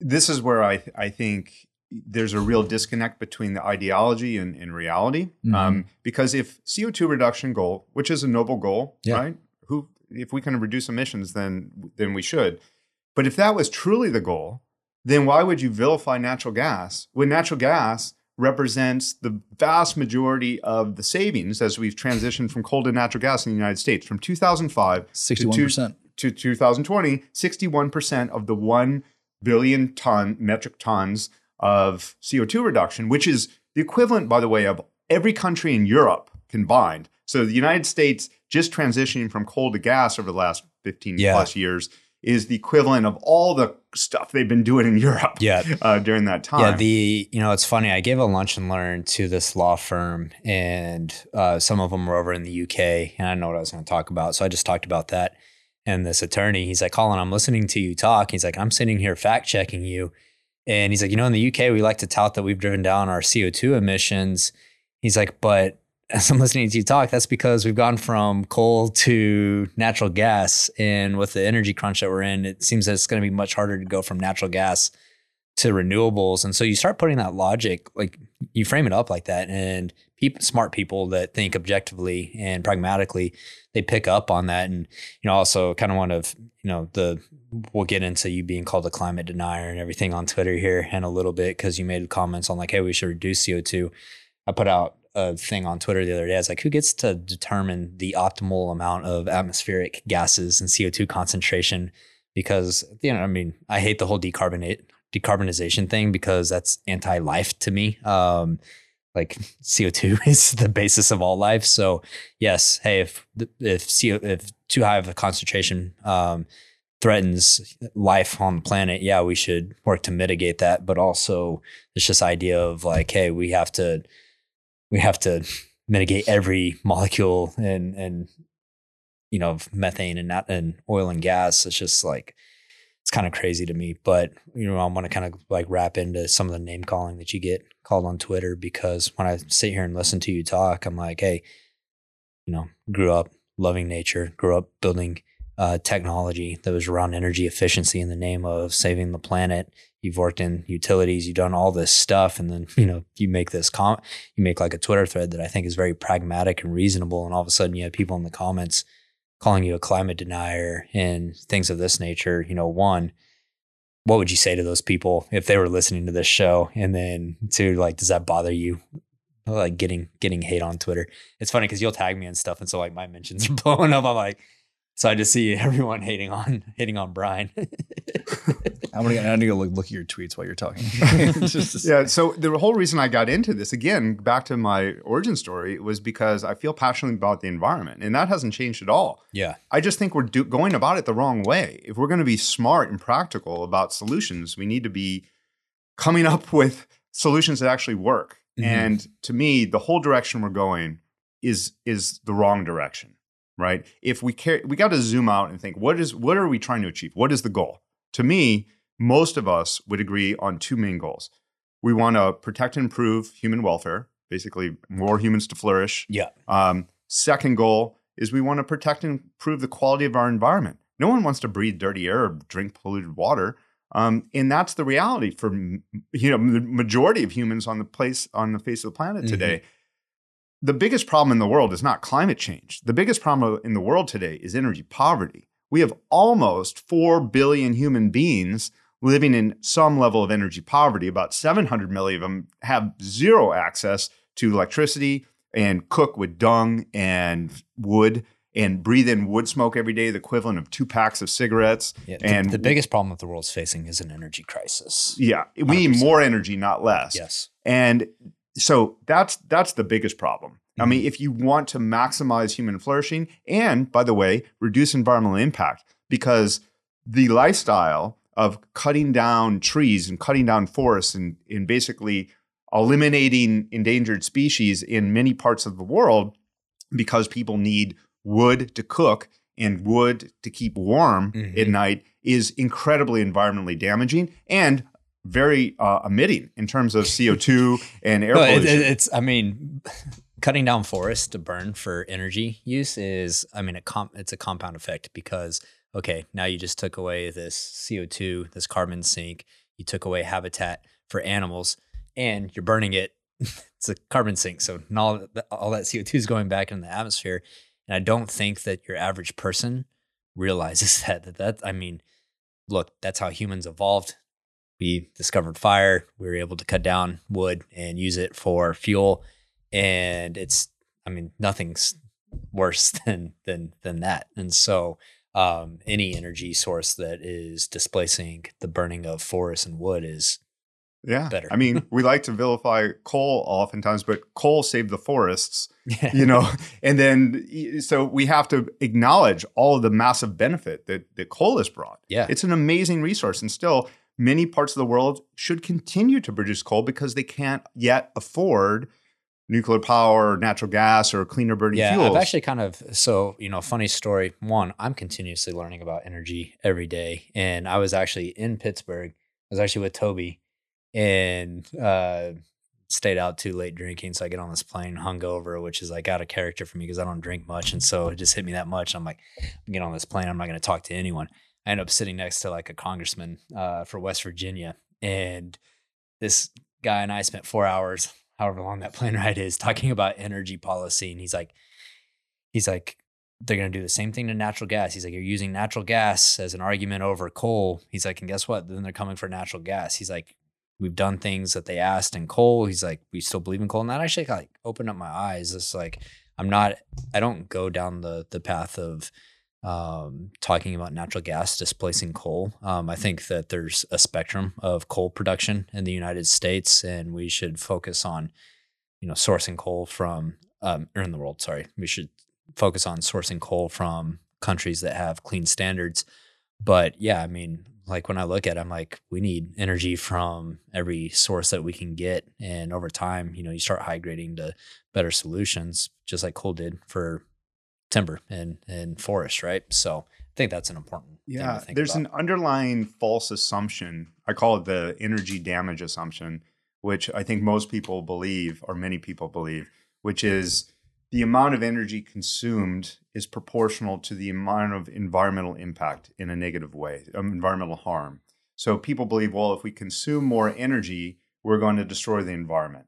S4: this is where I I think there's a real disconnect between the ideology and, and reality.
S3: Mhm.
S4: Um, because if CO2 reduction goal, which is a noble goal,
S3: Yeah.
S4: right? Who if we can reduce emissions, then then we should. But if that was truly the goal, then why would you vilify natural gas when natural gas represents the vast majority of the savings as we've transitioned from coal to natural gas in the United States from 2005
S3: Sixty one percent.
S4: to 2020, 61% of the 1 billion ton metric tons of CO2 reduction, which is the equivalent, by the way, of every country in Europe combined. So the United States just transitioning from coal to gas over the last 15
S2: Yeah.
S4: plus years is the equivalent of all the stuff they've been doing in Europe
S2: Yeah.
S4: uh, during that time.
S2: Yeah, the you know it's funny. I gave a lunch and learn to this law firm, and uh, some of them were over in the UK, and I know what I was going to talk about, so I just talked about that. And this attorney, he's like, Collin, I'm listening to you talk. He's like, I'm sitting here fact checking you, and he's like, you know, in the UK, we like to tout that we've driven down our CO2 emissions. He's like, but as I'm listening to you talk, that's because we've gone from coal to natural gas. And with the energy crunch that we're in, it seems that it's going to be much harder to go from natural gas to renewables. And so you start putting that logic, like you frame it up like that. And smart people that think objectively and pragmatically, they pick up on that. And, you know, also kind of one of, you know, the, we'll get into you being called a climate denier and everything on Twitter here in a little bit because you made comments on like, hey, we should reduce CO2. I put out a thing on Twitter the other day. I was like, who gets to determine the optimal amount of atmospheric gases and CO2 concentration? Because you know, I mean, I hate the whole decarbonate decarbonization thing because that's anti-life to me. Um, like CO2 is the basis of all life. So yes, hey, if if CO if too high of a concentration um, threatens life on the planet, yeah, we should work to mitigate that. But also, it's just idea of like, hey, we have to we have to mitigate every molecule and and you know of methane and not and oil and gas. It's just like it's kind of crazy to me. But you know, I want to kind of like wrap into some of the name calling that you get called on Twitter because when I sit here and listen to you talk, I'm like, hey, you know, grew up loving nature, grew up building uh, technology that was around energy efficiency in the name of saving the planet. You've worked in utilities, you've done all this stuff, and then you hmm. know you make this com, you make like a Twitter thread that I think is very pragmatic and reasonable, and all of a sudden you have people in the comments calling you a climate denier and things of this nature. You know, one, what would you say to those people if they were listening to this show? And then two, like, does that bother you? Like getting getting hate on Twitter. It's funny because you'll tag me and stuff, and so like my mentions are blowing up. I'm like, so I just see everyone hating on hating on Brian.
S3: I'm gonna, I need to look, look at your tweets while you're talking. Just
S4: yeah. So the whole reason I got into this again, back to my origin story, was because I feel passionately about the environment, and that hasn't changed at all.
S2: yeah,
S4: I just think we're do- going about it the wrong way. If we're going to be smart and practical about solutions, we need to be coming up with solutions that actually work.
S2: Mhm.
S4: And to me, the whole direction we're going is is the wrong direction, right? If we care, we got to zoom out and think what is what are we trying to achieve? What is the goal? To me, most of us would agree on two main goals. We want to protect and improve human welfare, basically more humans to flourish,
S2: yeah,
S4: um, second goal is we want to protect and improve the quality of our environment. No one wants to breathe dirty air or drink polluted water, um, and that's the reality for you know the majority of humans on the place on the face of the planet
S2: Mhm.
S4: today. The biggest problem in the world is not climate change. The biggest problem in the world today is energy poverty. We have almost 4 billion human beings living in some level of energy poverty. About 700 million of them have zero access to electricity and cook with dung and wood and breathe in wood smoke every day, the equivalent of two packs of cigarettes.
S2: yeah. The-
S4: And
S2: the, biggest problem that the world's facing is an energy crisis.
S4: Yeah, we need
S2: 100%.
S4: more energy, not less.
S2: Yes.
S4: And so that's that's the biggest problem. I mean, if you want to maximize human flourishing and by the way, reduce environmental impact because the lifestyle of cutting down trees and cutting down forests and, and basically eliminating endangered species in many parts of the world because people need wood to cook and wood to keep warm
S2: Mhm.
S4: at night is incredibly environmentally damaging and very uh, emitting in terms of CO2 and air
S2: No,
S4: pollution.
S2: it- it's I mean, cutting down forests to burn for energy use is I mean a comp, it's a compound effect because okay now you just took away this CO two this carbon sink you took away habitat for animals and you're burning it it's a carbon sink so all all that CO two is going back into the atmosphere and I don't think that your average person realizes that that that I mean look that's how humans evolved we discovered fire. We were able to cut down wood and use it for fuel. And it's, I mean, nothing's worse than than than that. And so um, any energy source that is displacing the burning of forests and wood is
S4: Yeah.
S2: better.
S4: I mean, we like to vilify coal oftentimes, but coal saved the forests,
S2: yeah.
S4: you know, and then so we have to acknowledge all of the massive benefit that, that coal has brought.
S2: yeah.
S4: It's an amazing resource. And still, many parts of the world should continue to produce coal because they can't yet afford nuclear power, or natural gas, or cleaner burning
S2: Yeah,
S4: fuels.
S2: I've actually kind of so you know, funny story. One, I'm continuously learning about energy every day, and I was actually in Pittsburgh. I was actually with Toby, and uh, stayed out too late drinking. So I get on this plane hungover, which is like out of character for me because I don't drink much, and so it just hit me that much. I'm like, get on this plane, I'm not going to talk to anyone. I end up sitting next to like a congressman uh, for West Virginia, and this guy and I spent four hours, however long that plane ride is, talking about energy policy. And he's like, he's like, they're going to do the same thing to natural gas. He's like, you're using natural gas as an argument over coal. He's like, and guess what? Then they're coming for natural gas. He's like, we've done things that they asked in coal. He's like, we still believe in coal. And that actually like opened up my eyes. It's like, I'm not, I don't go down the the path of um, talking about natural gas displacing coal. Um, I think that there's a spectrum of coal production in the United States, and we should focus on, you know, sourcing coal from, um, or in the world. Sorry, we should focus on sourcing coal from countries that have clean standards. But yeah, I mean, like when I look at it, I'm like, we need energy from every source that we can get. And over time, you know, you start high grading to better solutions, just like coal did for timber and, and forest, right? So I think that's an important thing
S4: Yeah,
S2: to think
S4: there's
S2: about.
S4: an underlying false assumption. I call it the energy damage assumption, which I think most people believe, or many people believe, which is the amount of energy consumed is proportional to the amount of environmental impact in a negative way, um, environmental harm. So people believe, well, if we consume more energy, we're going to destroy the environment.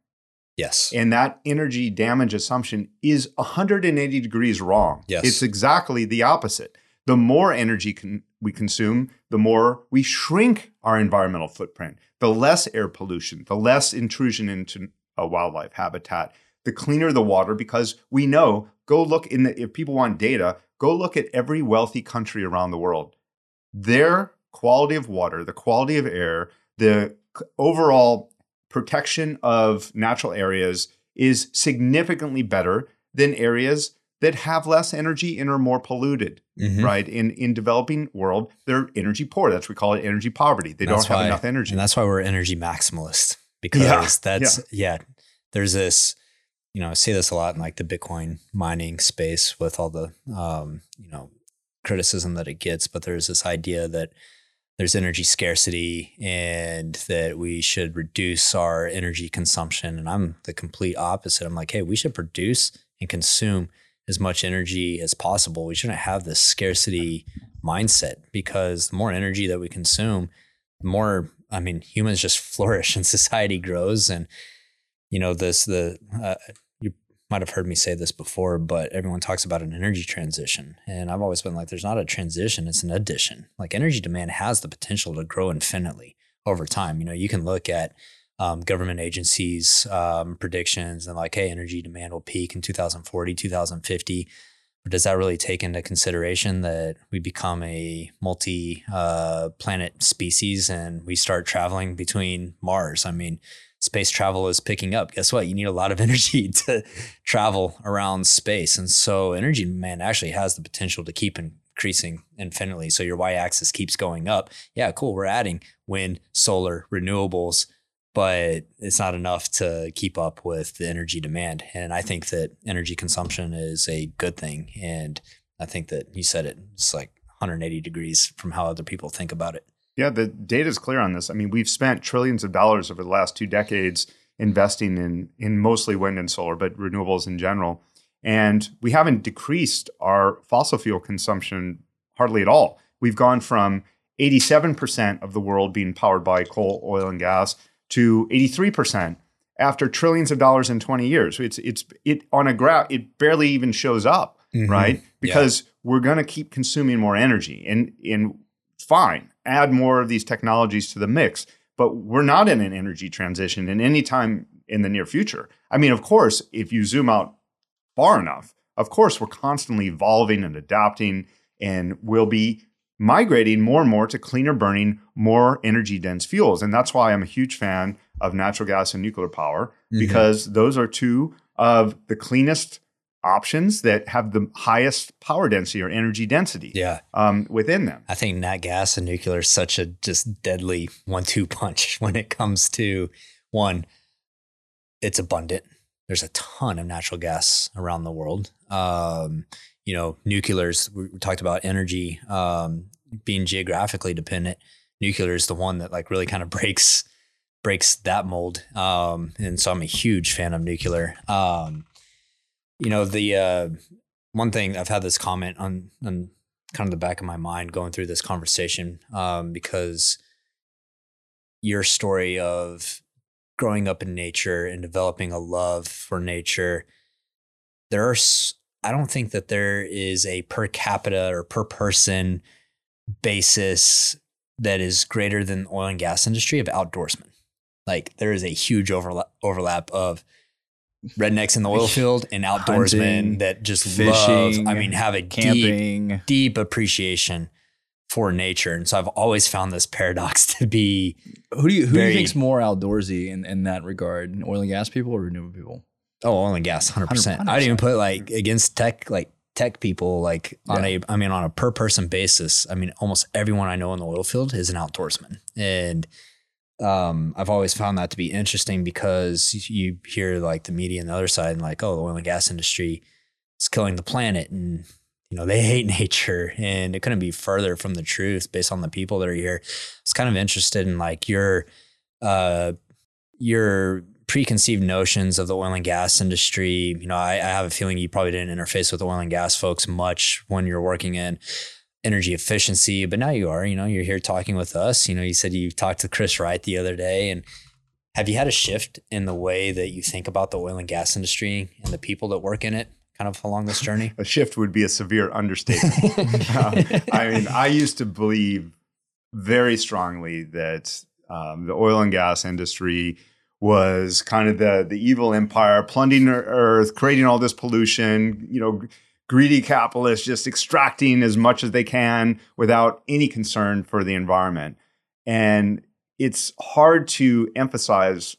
S2: Yes.
S4: And that energy damage assumption is 180 degrees wrong.
S2: Yes.
S4: It's exactly the opposite. The more energy can, we consume, the more we shrink our environmental footprint, the less air pollution, the less intrusion into a wildlife habitat, the cleaner the water, because we know, go look in the, if people want data, go look at every wealthy country around the world. Their quality of water, the quality of air, the overall protection of natural areas is significantly better than areas that have less energy and are more polluted,
S2: Mhm.
S4: right? In in developing world, they're energy poor. That's what we call it energy poverty. They
S2: That's
S4: don't have
S2: why-
S4: enough energy.
S2: And that's why we're energy maximalist because
S4: Yeah,
S2: that's yeah. There's this, you know, I see this a lot in like the Bitcoin mining space with all the um, you know, criticism that it gets, but there's this idea that there's energy scarcity and that we should reduce our energy consumption. And I'm the complete opposite. I'm like, hey, we should produce and consume as much energy as possible. We shouldn't have this scarcity mindset because the more energy that we consume, the more I mean, humans just flourish and society grows. And you know, this the uh, might have heard me say this before, but everyone talks about an energy transition, and I've always been like, there's not a transition; it's an addition. Like energy demand has the potential to grow infinitely over time. You know, you can look at um, government agencies' um, predictions and like, hey, energy demand will peak in 2040, 2050. But does that really take into consideration that we become a multi uh, planet species and we start traveling between Mars? I mean, space travel is picking up. Guess what? You need a lot of energy to travel around space. And so, energy demand actually has the potential to keep increasing infinitely. So, your y axis keeps going up. Yeah, cool. We're adding wind, solar, renewables but it's not enough to keep up with the energy demand. And I think that energy consumption is a good thing. And I think that you said it, it's like 180 degrees from how other people think about it.
S4: Yeah, the data is clear on this. I mean, we've spent trillions of dollars over the last two decades investing in in mostly wind and solar, but renewables in general. And we haven't decreased our fossil fuel consumption hardly at all. We've gone from 87% of the world being powered by coal, oil, and gas to 83% after trillions of dollars in 20 years. It's it's it on a graph, it barely even shows up, mm-hmm. right? Because we're going to keep consuming more energy. And and fine, add more of these technologies to the mix, but we're not in an energy transition in any time in the near future. I mean, of course, if you zoom out far enough, of course, we're constantly evolving and adapting and we'll be migrating more and more to cleaner burning, more energy dense fuels. And that's why I'm a huge fan of natural gas and nuclear power
S2: Mhm.
S4: because those are two of the cleanest options that have the highest power density or energy density
S2: Yeah.
S4: um, within them.
S2: I think nat gas and nuclear is such a just deadly one two punch when it comes to one, it's abundant. There's a ton of natural gas around the world. Um, you know, nuclear's we we talked about energy um, being geographically dependent. Nuclear is the one that like really kind of breaks breaks that mold. Um, and so I'm a huge fan of nuclear. You know, the uh, one thing I've had this comment on on kind of the back of my mind going through this conversation um, because your story of growing up in nature and developing a love for nature there are i don't think that there is a per capita or per person basis that is greater than the oil and gas industry of outdoorsmen. Like there is a huge overlap overlap of rednecks in the oil field and outdoorsmen
S3: Hunting,
S2: that just
S3: fishing,
S2: love i mean have a deep
S3: Camping.
S2: deep appreciation for nature. And so I've always found this paradox to be
S3: Who do you who do you think's more outdoorsy in, in that regard? Oil and gas people or renewable people?
S2: oh oil and gas 100%. I'd even put like against tech like tech people like on a I mean on a per person basis. I mean almost everyone I know in the oil field is an outdoorsman. And um, I've always found that to be interesting because you hear like the media on the other side and like, oh, the oil and gas industry is killing the planet and you know they hate nature and it couldn't be further from the truth based on the people that are here. I was kind of interested in like your uh your preconceived notions of the oil and gas industry. You know, I, I have a feeling you probably didn't interface with oil and gas folks much when you're working in energy efficiency, but now you are, you know, you're here talking with us. You know, you said you talked to Chris Wright the other day and have you had a shift in the way that you think about the oil and gas industry and the people that work in it kind of along this journey?
S4: A shift would be a severe understatement. Um, I mean, I used to believe very strongly that um, the oil and gas industry was kind of the the evil empire, plundering the earth, creating all this pollution. You know, greedy capitalists just extracting as much as they can without any concern for the environment. And it's hard to emphasize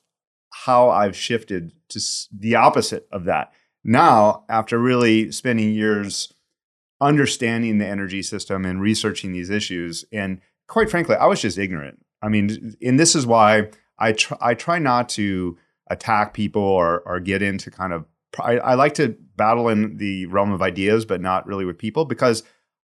S4: how I've shifted to the opposite of that. Now, after really spending years understanding the energy system and researching these issues, and quite frankly, I was just ignorant. I mean, and this is why I try, I try not to attack people or or get into kind of. I, I like to battle in the realm of ideas, but not really with people because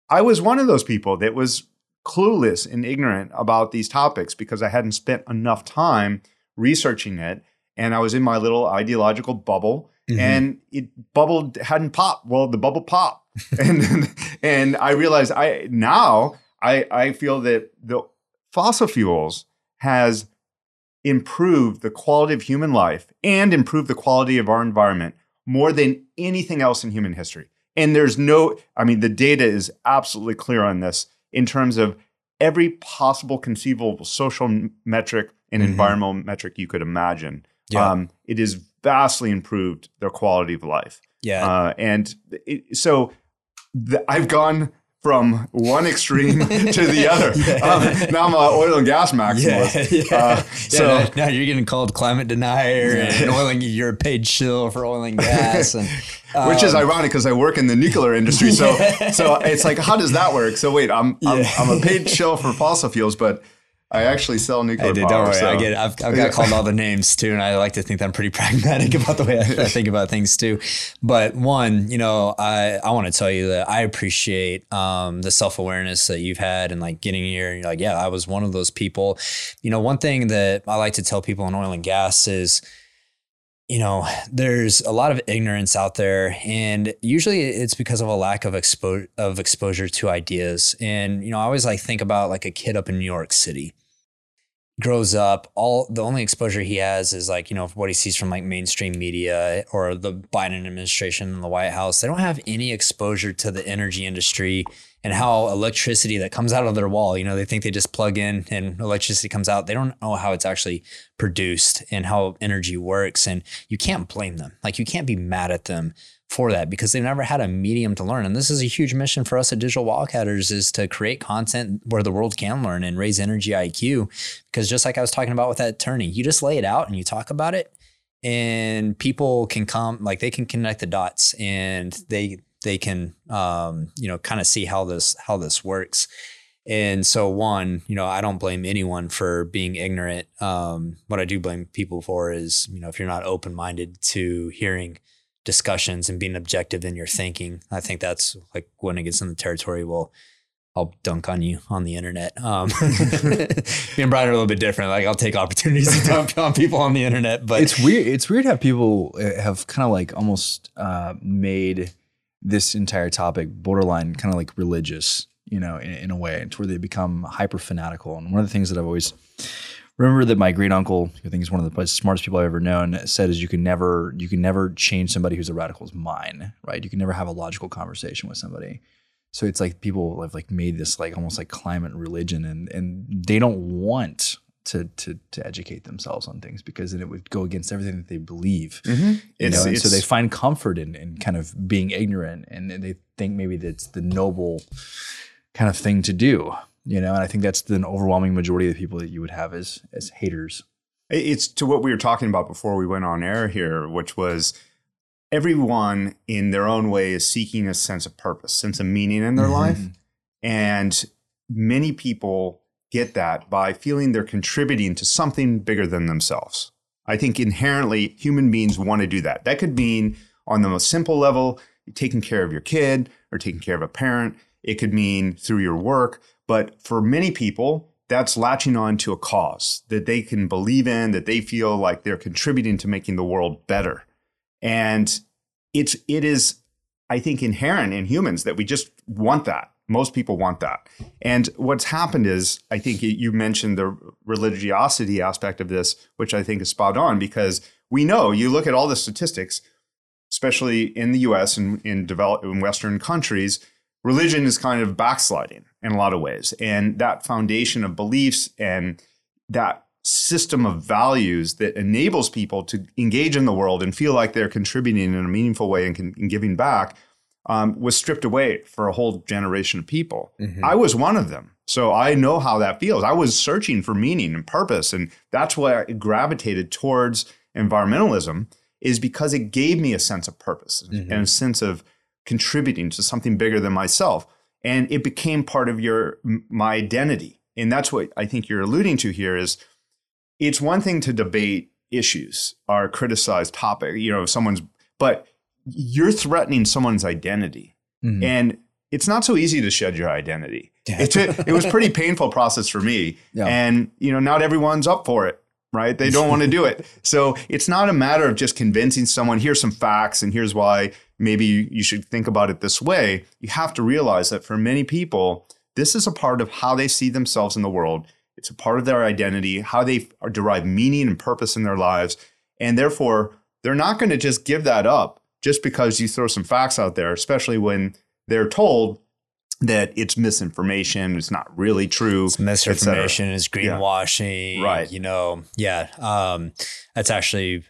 S4: I was one of those people that was clueless and ignorant about these topics because I hadn't spent enough time researching it, and I was in my little ideological bubble
S2: Mm-hmm.
S4: and it bubbled hadn't popped. Well, the bubble popped, and and I realized I now I I feel that the fossil fuels has improved the quality of human life and improved the quality of our environment more than anything else in human history. And there's no, I mean, the data is absolutely clear on this in terms of every possible conceivable social metric and
S2: Mhm.
S4: environmental metric you could imagine.
S2: Yeah.
S4: Um, it has vastly improved their quality of life.
S2: yeah.
S4: Uh, and it, so th- I've gone from one extreme to the other.
S2: Yeah.
S4: Um, now I'm an oil and gas maximalist.
S2: Yeah, yeah.
S4: Uh,
S2: Yeah,
S4: so
S2: now, now you're getting called climate denier and oil and you're a paid shill for oil and gas, and
S4: which is
S2: um,
S4: ironic because I work in the nuclear industry. So
S2: Yeah.
S4: so it's like, how does that work? So wait, I'm I'm, I'm a paid shill for fossil fuels, but I actually sell nuclear
S2: I did.
S4: power.
S2: Don't worry.
S4: so-
S2: I get it. I've, I've got
S4: Yeah.
S2: called all the names too, and I like to think that I'm pretty pragmatic about the way I, I think about things too. But one, you know, I I want to tell you that I appreciate um, the self awareness that you've had and like getting here. And you're like, yeah, I was one of those people. You know, one thing that I like to tell people in oil and gas is you know, there's a lot of ignorance out there, and usually it's because of a lack of expo- of exposure to ideas. And you know, I always like think about like a kid up in New York City grows up. All the only exposure he has is like you know what he sees from like mainstream media or the Biden administration and the White House. They don't have any exposure to the energy industry and how electricity that comes out of their wall. You know, they think they just plug in and electricity comes out. They don't know how it's actually produced and how energy works. And you can't blame them. Like you can't be mad at them for that because they've never had a medium to learn. And this is a huge mission for us at Digital Wildcatters is to create content where the world can learn and raise energy IQ. Because just like I was talking about with that attorney, you just lay it out and you talk about it and people can come like they can connect the dots and they they can um, you know kind of see how this how this works. And so, one, you know, I don't blame anyone for being ignorant. Um, what I do blame people for is, you know, if you're not open minded to hearing discussions and being objective in your thinking. I think that's like when it gets in the territory, well, I'll dunk on you on the internet. Um, me and Brian are a little bit different. Like I'll take opportunities to dunk on people on the internet, but
S3: it's weird. It's weird how people uh, have kind of like almost uh, made this entire topic borderline kind of like religious, you know, in, in a way, to where they become hyper fanatical. And one of the things that I've always remember that my great uncle, who I think he's one of the smartest people I've ever known, said is you can never you can never change somebody who's a radical's mind, right? You can never have a logical conversation with somebody. So it's like people have like made this like almost like climate religion, and and they don't want to to to educate themselves on things because then it would go against everything that they believe.
S4: Mm-hmm.
S3: You know, and so they find comfort in in kind of being ignorant, and they think maybe that's the noble kind of thing to do you know and i think that's the overwhelming majority of the people that you would have as as haters.
S4: It's to what we were talking about before we went on air here which was everyone in their own way is seeking a sense of purpose sense of meaning in their mm-hmm. life. And many people get that by feeling they're contributing to something bigger than themselves. I think inherently human beings want to do that. That could mean on the most simple level taking care of your kid or taking care of a parent. It could mean through your work but for many people, that's latching on to a cause that they can believe in, that they feel like they're contributing to making the world better. And it's it is, I think, inherent in humans that we just want that. Most people want that. And what's happened is, I think you mentioned the religiosity aspect of this, which I think is spot on because we know you look at all the statistics, especially in the US and in developed in Western countries, religion is kind of backsliding in a lot of ways. And that foundation of beliefs and that system of values that enables people to engage in the world and feel like they're contributing in a meaningful way and, can, and giving back um, was stripped away for a whole generation of people. Mm-hmm. I was one of them. So I know how that feels. I was searching for meaning and purpose. And that's why I gravitated towards environmentalism is because it gave me a sense of purpose mm-hmm. and a sense of contributing to something bigger than myself and it became part of your my identity. And that's what i think you're alluding to here is it's one thing to debate issues or criticize topic you know someone's but you're threatening someone's identity. Mm-hmm. and it's not so easy to shed your identity. It, it was pretty painful process for me. Yeah. and you know not everyone's up for it right they don't want to do it so it's not a matter of just convincing someone here's some facts and here's why maybe you should think about it this way, you have to realize that for many people, this is a part of how they see themselves in the world. It's a part of their identity, how they derive meaning and purpose in their lives. And therefore, they're not going to just give that up just because you throw some facts out there, especially when they're told that it's misinformation, it's not really true.
S2: It's misinformation, it's greenwashing. Yeah. Right. You know, yeah. Um, that's actually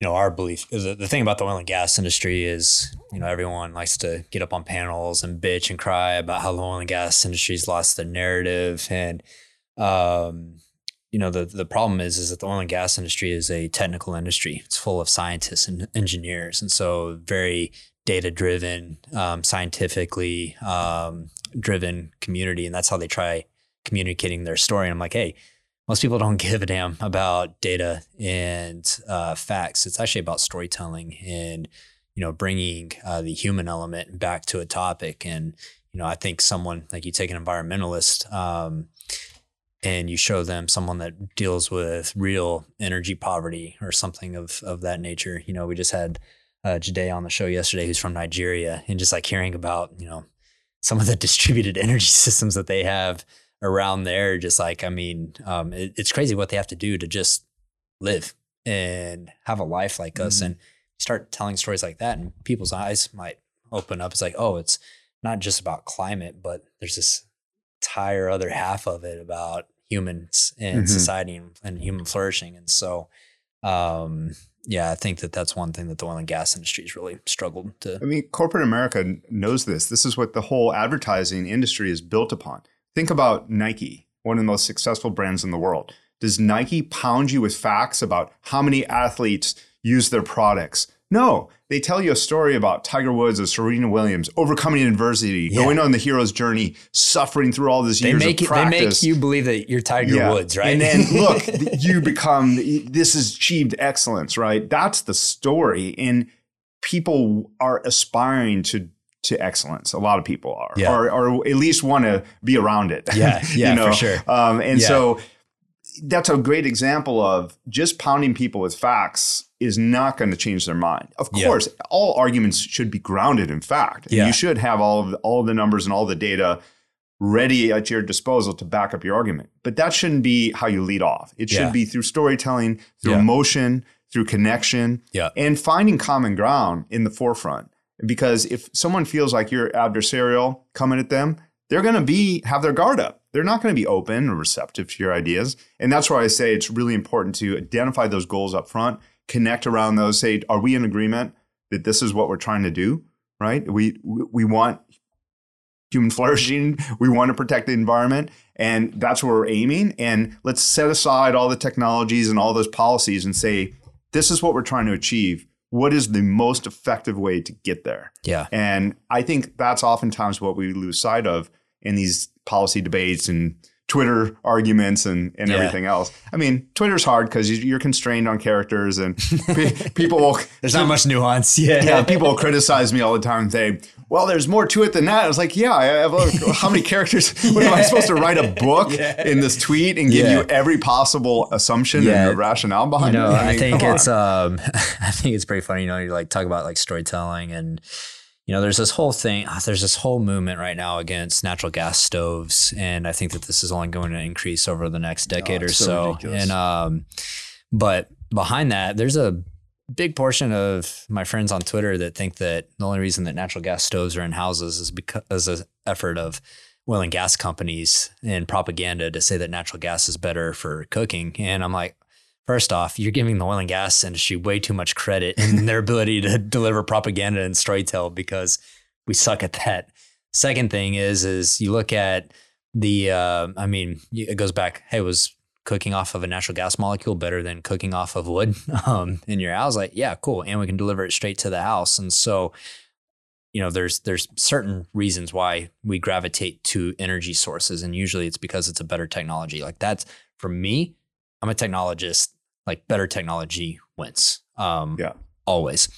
S2: you know, our belief is the thing about the oil and gas industry is, you know, everyone likes to get up on panels and bitch and cry about how the oil and gas industry's lost the narrative. And, um, you know, the, the problem is, is that the oil and gas industry is a technical industry. It's full of scientists and engineers. And so very data driven, um, scientifically, um, driven community. And that's how they try communicating their story. And I'm like, Hey, most people don't give a damn about data and uh, facts. It's actually about storytelling and you know bringing uh, the human element back to a topic. And you know, I think someone like you take an environmentalist um, and you show them someone that deals with real energy poverty or something of of that nature. You know, we just had uh, Jade on the show yesterday, who's from Nigeria, and just like hearing about you know some of the distributed energy systems that they have around there, just like, I mean, um, it, it's crazy what they have to do to just live and have a life like mm-hmm. us. And start telling stories like that, and people's eyes might open up. It's like, oh, it's not just about climate, but there's this entire other half of it about humans and mm-hmm. society and, and, human flourishing. And so, um, yeah, I think that that's one thing that the oil and gas industry has really struggled to.
S4: I mean, corporate America knows this. This is what the whole advertising industry is built upon. Think about Nike, one of the most successful brands in the world. Does Nike pound you with facts about how many athletes use their products? No, they tell you a story about Tiger Woods or Serena Williams overcoming adversity,
S2: Yeah.
S4: going on the hero's journey, suffering through all this
S2: They
S4: years
S2: make
S4: of
S2: it, they
S4: practice.
S2: make you believe that you're Tiger
S4: Yeah.
S2: Woods, right?
S4: And then look, you become this has achieved excellence, right? That's the story. And people are aspiring to to excellence. A lot of people are,
S2: Yeah.
S4: or, or at least want to be around it.
S2: Yeah, yeah, for sure.
S4: Um, and so that's a great example of just pounding people with facts is not going to change their mind. Of
S2: Yeah.
S4: course, all arguments should be grounded in fact. And
S2: Yeah.
S4: You should have all of all of the numbers and all the data ready at your disposal to back up your argument. But that shouldn't be how you lead off. It should
S2: Yeah.
S4: be through storytelling, through emotion, through connection, and finding common ground in the forefront. Because if someone feels like you're adversarial coming at them, they're going to be have their guard up. They're not going to be open or receptive to your ideas. And that's why I say it's really important to identify those goals up front, connect around those, say, are we in agreement that this is what we're trying to do? Right? We we want human flourishing. We want to protect the environment. And that's where we're aiming. And let's set aside all the technologies and all those policies and say, this is what we're trying to achieve. What is the most effective way to get there?
S2: yeah,
S4: And I think that's oftentimes what we lose sight of in these policy debates and Twitter arguments and, and
S2: Yeah.
S4: everything else. I mean, Twitter's hard because you're constrained on characters and pe- people will
S2: there's not much nuance. Yeah,
S4: yeah, people criticize me all the time and say, well, there's more to it than that. I was like, yeah, I have a, how many characters? What am I supposed to write a book in this tweet and give
S2: Yeah.
S4: you every possible assumption
S2: Yeah.
S4: and rationale
S2: you
S4: behind
S2: know,
S4: it?
S2: I,
S4: mean,
S2: think it's um, I think it's pretty funny. You know, you like talk about like storytelling and you know, there's this whole thing. ah, There's this whole movement right now against natural gas stoves, and I think that this is only going to increase over the next decade or
S3: so
S2: so. and um, but behind that, there's a big portion of my friends on Twitter that think that the only reason that natural gas stoves are in houses is because as an effort of oil and gas companies and propaganda to say that natural gas is better for cooking. And I'm like, first off, you're giving the oil and gas industry way too much credit in their ability to deliver propaganda and storytell because we suck at that. Second thing is, is you look at the, uh, I mean, it goes back. Hey, was cooking off of a natural gas molecule better than cooking off of wood um, in your house? Like, yeah, cool, and we can deliver it straight to the house. And so, you know, there's there's certain reasons why we gravitate to energy sources, and usually it's because it's a better technology. Like that's for me. I'm a technologist. Like better technology wins. Um,
S4: Yeah.
S2: always.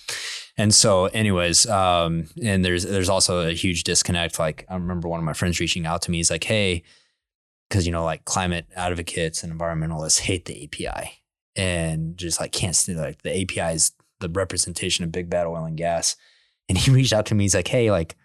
S2: And so, anyways, um, and there's there's also a huge disconnect. Like I remember one of my friends reaching out to me. He's like, "Hey, because you know, like climate advocates and environmentalists hate the API and just like can't stand like the API is the representation of big bad oil and gas." And he reached out to me. He's like, "Hey, like,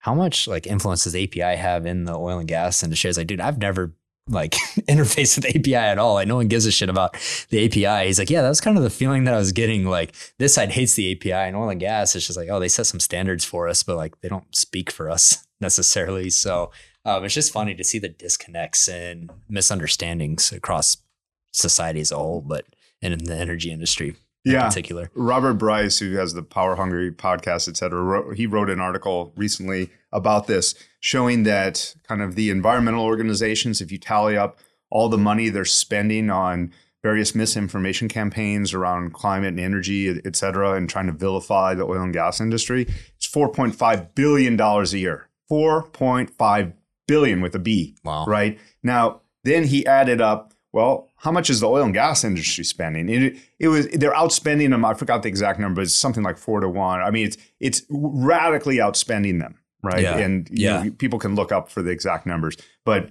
S2: how much like influence does API have in the oil and gas industry?" I was like, "Dude, I've never." Like interface with API at all. Like no one gives a shit about the API. He's like, yeah, that's kind of the feeling that I was getting. Like this side hates the API and oil and gas. It's just like, oh, they set some standards for us, but like they don't speak for us necessarily. So um, it's just funny to see the disconnects and misunderstandings across society as a whole, but and in the energy industry in
S4: Yeah.
S2: particular.
S4: Robert Bryce, who has the Power Hungry podcast, et cetera, wrote, he wrote an article recently about this, showing that kind of the environmental organizations, if you tally up all the money they're spending on various misinformation campaigns around climate and energy, et cetera, and trying to vilify the oil and gas industry, it's $4.5 billion a year. 4.5 billion with a B
S2: Wow.
S4: right? Now, then he added up, well, how much is the oil and gas industry spending? It, it was they're outspending them. I forgot the exact number. It's something like four to one. I mean, it's it's radically outspending them, right?
S2: Yeah.
S4: And you
S2: Yeah.
S4: know, people can look up for the exact numbers, but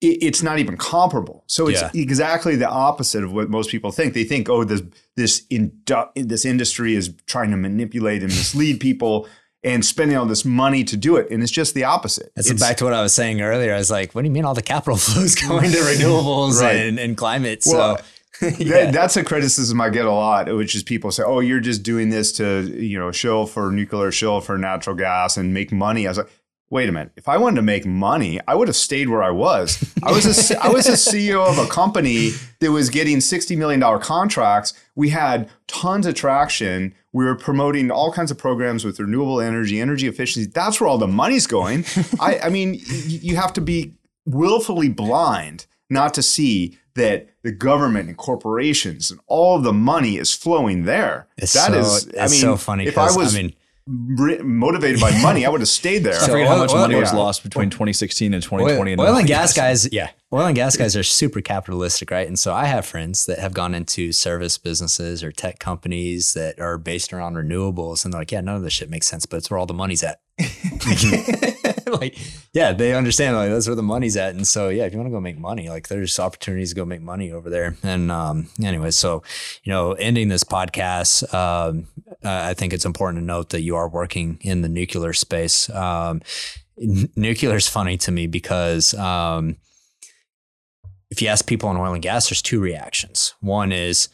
S4: it, it's not even comparable. So it's
S2: Yeah.
S4: exactly the opposite of what most people think. They think, oh, this this indu- this industry is trying to manipulate and mislead people. And spending all this money to do it, and it's just the opposite.
S2: That's
S4: It's-
S2: back to what I was saying earlier. I was like, what do you mean all the capital flows going to renewables
S4: Right.
S2: and, and climate?
S4: Well,
S2: so
S4: That- that's a criticism I get a lot, which is people say, "Oh, you're just doing this to you know shill for nuclear, shill for natural gas, and make money." I was like, wait a minute. If I wanted to make money, I would have stayed where I was. I was a, I was a CEO of a company that was getting $60 million contracts. We had tons of traction. We were promoting all kinds of programs with renewable energy, energy efficiency. That's where all the money's going. I, I mean, you have to be willfully blind not to see that the government and corporations and all the money is flowing there.
S2: It's
S4: That
S2: so,
S4: is,
S2: it's
S4: I mean,
S2: so funny.
S4: If I
S2: 'cause,
S4: was
S2: I mean,
S4: motivated by money, I would have stayed there.
S3: I forget how much
S2: oil-
S3: money was
S4: yeah.
S3: lost between 2016 and 2020. in
S2: oil
S3: oil
S2: and gas guys, yeah, oil and gas guys are super capitalistic, right? And so I have friends that have gone into service businesses or tech companies that are based around renewables, and they're like, yeah, none of this shit makes sense, but it's where all the money's at. like, yeah, they understand like that's where the money's at, and so yeah, if you want to go make money, like there's opportunities to go make money over there. And um, anyway, so you know, ending this podcast, um, I think it's important to note that you are working in the nuclear space. Um, n- nuclear is funny to me because um, if you ask people in oil and gas, there's two reactions. One is,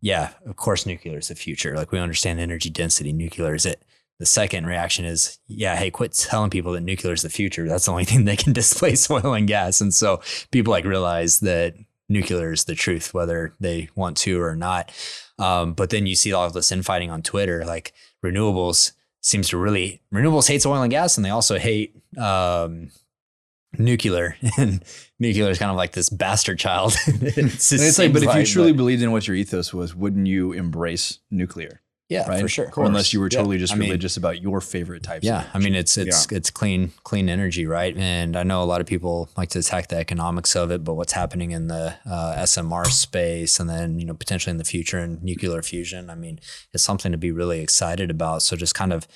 S2: yeah, of course, nuclear is the future. Like we understand energy density, nuclear is it. The second reaction is, yeah, hey, quit telling people that nuclear is the future. That's the only thing that can displace oil and gas. And so people like realize that nuclear is the truth, whether they want to or not. Um, but then you see all of this infighting on Twitter, like renewables seems to really renewables hates oil and gas, and they also hate um, nuclear. And nuclear is kind of like this bastard child. it's,
S3: it's like, but if you truly believed in what your ethos was, wouldn't you embrace nuclear?
S2: Yeah,
S3: Right,
S2: for sure.
S3: Or unless you were
S2: Yeah.
S3: totally just
S2: I mean,
S3: religious about your favorite types.
S2: Yeah,
S3: of
S2: I mean it's it's
S4: Yeah.
S2: it's clean clean energy, right? And I know a lot of people like to attack the economics of it, but what's happening in the uh, SMR space, and then you know potentially in the future in nuclear fusion, I mean, it's something to be really excited about. So just kind of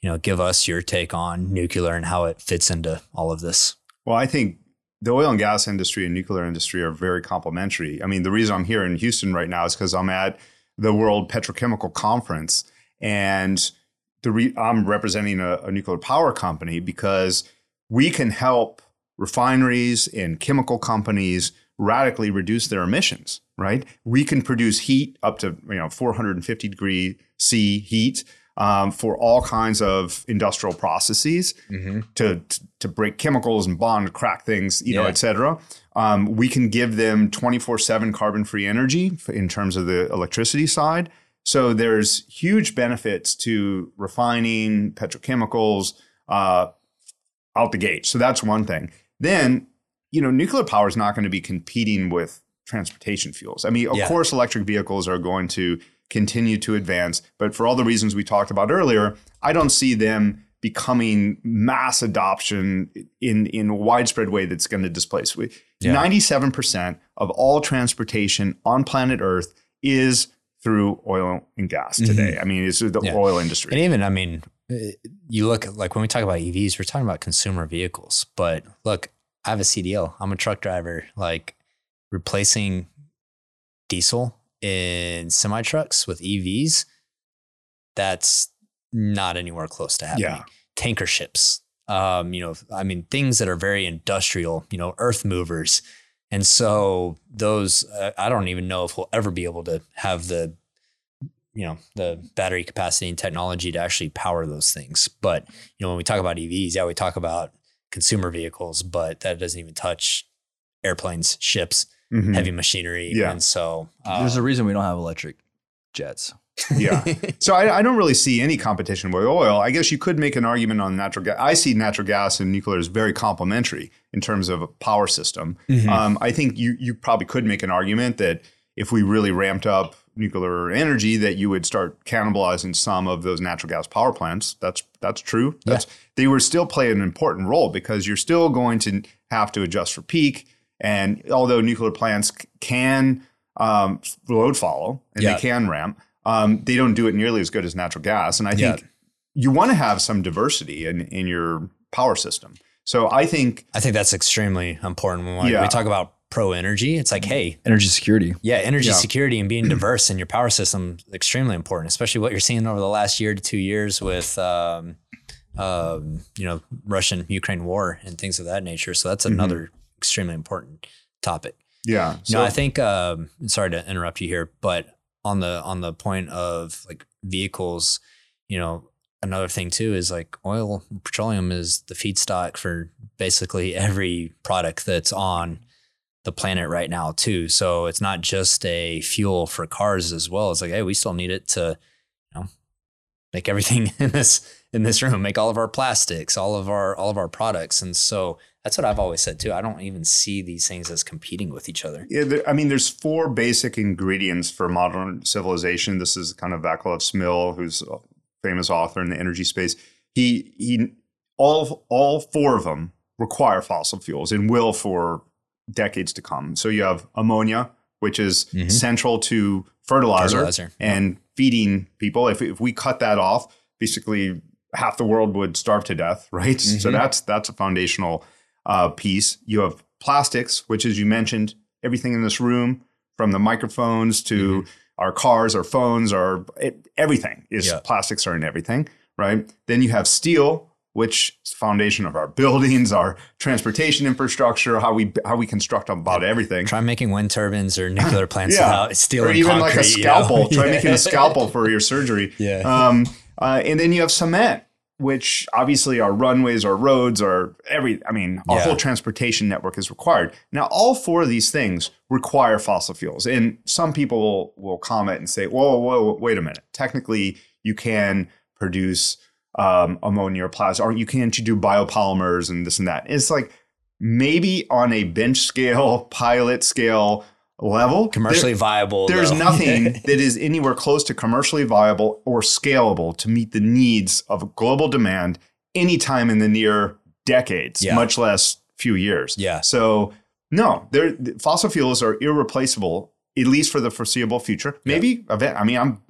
S2: you know give us your take on nuclear and how it fits into all of this.
S4: Well, I think the oil and gas industry and nuclear industry are very complementary. I mean, the reason I'm here in Houston right now is because I'm at the World Petrochemical Conference, and the re- I'm representing a, a nuclear power company because we can help refineries and chemical companies radically reduce their emissions. Right? We can produce heat up to you know 450 degree C heat. Um, for all kinds of industrial processes, to, to break chemicals and bond, crack things, you know, et cetera. Um, we can give them 24 7 carbon free energy in terms of the electricity side. So there's huge benefits to refining petrochemicals uh, out the gate. So that's one thing. Then, you know, nuclear power is not going to be competing with transportation fuels. I mean, of
S2: Yeah.
S4: course, electric vehicles are going to continue to advance, but for all the reasons we talked about earlier, I don't see them becoming mass adoption in in a widespread way that's going to displace. We-
S2: Yeah.
S4: 97% of all transportation on planet Earth is through oil and gas today. I mean, it's the
S2: Yeah.
S4: oil industry.
S2: And even, I mean, uh, you look at like when we talk about EVs, we're talking about consumer vehicles. But look, I have a CDL. I'm a truck driver. Like replacing diesel in semi trucks with EVs, that's not anywhere close to happening.
S4: Yeah.
S2: Tanker ships, um, you know, I mean, things that are very industrial, you know, earth movers. And so those, uh, I don't even know if we'll ever be able to have the you know the battery capacity and technology to actually power those things but you know when we talk about evs yeah we talk about consumer vehicles but that doesn't even touch airplanes ships
S4: Mhm.
S2: heavy machinery
S4: Yeah.
S2: and so uh,
S3: There's a reason we don't have electric jets.
S4: Yeah. So I, I don't really see any competition with oil. I guess you could make an argument on natural gas. I see natural gas and nuclear as very complementary in terms of a power system.
S2: Mhm.
S4: Um, I think you you probably could make an argument that if we really ramped up nuclear energy, that you would start cannibalizing some of those natural gas power plants. That's that's true. That's they were still play an important role because you're still going to have to adjust for peak. And although nuclear plants can um, load follow and
S2: Yeah.
S4: they can ramp, um, they don't do it nearly as good as natural gas. And I
S2: Yeah.
S4: think you want to have some diversity in in your power system. So I think
S2: i think that's extremely important when we,
S4: Yeah.
S2: we talk about pro energy it's like hey
S3: Energy security.
S2: yeah energy
S4: Yeah.
S2: security and being diverse in your power system is extremely important especially what you're seeing over the last year to two years with um, um, you know russian ukraine war and things of that nature so that's
S4: Mhm.
S2: another extremely important topic
S4: yeah. So
S2: no, I think um, sorry to interrupt you here, but on the on the point of like vehicles, you know, another thing too is like oil, petroleum is the feedstock for basically every product that's on the planet right now too. So it's not just a fuel for cars as well. It's like, hey, we still need it to, you know, make everything in this in this room, make all of our plastics, all of our all of our products. And so that's what I've always said too. I don't even see these things as competing with each other.
S4: Yeah, there, I mean, there's four basic ingredients for modern civilization. This is kind of Vaclav Smil, who's a famous author in the energy space. He he, all all four of them require fossil fuels and will for decades to come. So you have ammonia, which is
S2: Mhm.
S4: central to fertilizer,
S2: Fertilizer,
S4: and feeding people. If if we cut that off, basically half the world would starve to death, right? So
S2: Mhm.
S4: that's that's a foundational uh, piece. You have plastics, which, as you mentioned, everything in this room, from the microphones to our cars, our phones, our it, everything is
S2: Yeah.
S4: plastics are in everything, right? Then you have steel, which is the foundation of our buildings, our transportation infrastructure, how we how we construct about everything.
S2: Try making wind turbines or nuclear plants
S4: Yeah.
S2: without steel
S4: or
S2: and
S4: even like a
S2: concrete, you know?
S4: scalpel. Try
S2: Yeah.
S4: making a scalpel for your surgery.
S2: Yeah.
S4: Um, uh, and then you have cement, which obviously our runways, our roads, our every. I mean, our
S2: Yeah.
S4: whole transportation network is required. Now, all four of these things require fossil fuels, and some people will, will comment and say, "Whoa, whoa, whoa, wait a minute! Technically, you can produce um, ammonia or plasma, or you can to do biopolymers and this and that." It's like maybe on a bench scale, pilot scale level, there-
S2: Commercially viable.
S4: there's
S2: though.
S4: nothing that is anywhere close to commercially viable or scalable to meet the needs of global demand anytime in the near decades,
S2: Yeah.
S4: much less few years.
S2: Yeah.
S4: So no, there fossil fuels are irreplaceable, at least for the foreseeable future. Maybe event. I mean, I'm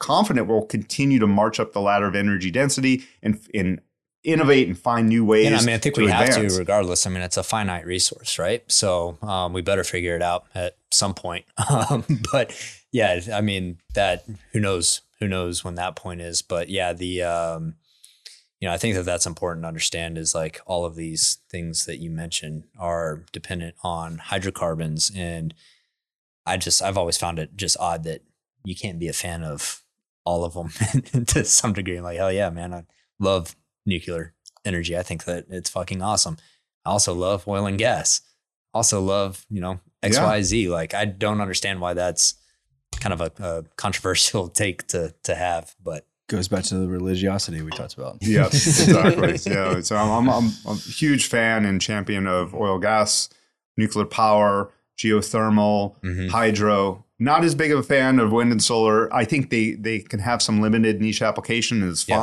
S4: confident we'll continue to march up the ladder of energy density and, and innovate and find new ways.
S2: And I mean, I think we have to, regardless. I mean, it's a finite resource, right? So um, we better figure it out at some point. Um, but yeah, I mean, that who knows? Who knows when that point is? But yeah, the um, you know, I think that that's important to understand. Is like all of these things that you mentioned are dependent on hydrocarbons, and I just I've always found it just odd that you can't be a fan of all of them to some degree. I'm Like, hell yeah, man, I love nuclear energy. I think that it's fucking awesome. I also love oil and gas. Also love, you know, XYZ. Like I don't understand why that's kind of a, a controversial take to to have, but
S3: Goes back to the religiosity we talked about.
S4: Yeah, exactly. yeah, so I'm, I'm, I'm a huge fan and champion of oil, gas, nuclear power, geothermal,
S2: Mhm.
S4: hydro. Not as big of a fan of wind and solar. I think they they can have some limited niche application. and It's
S2: Yeah.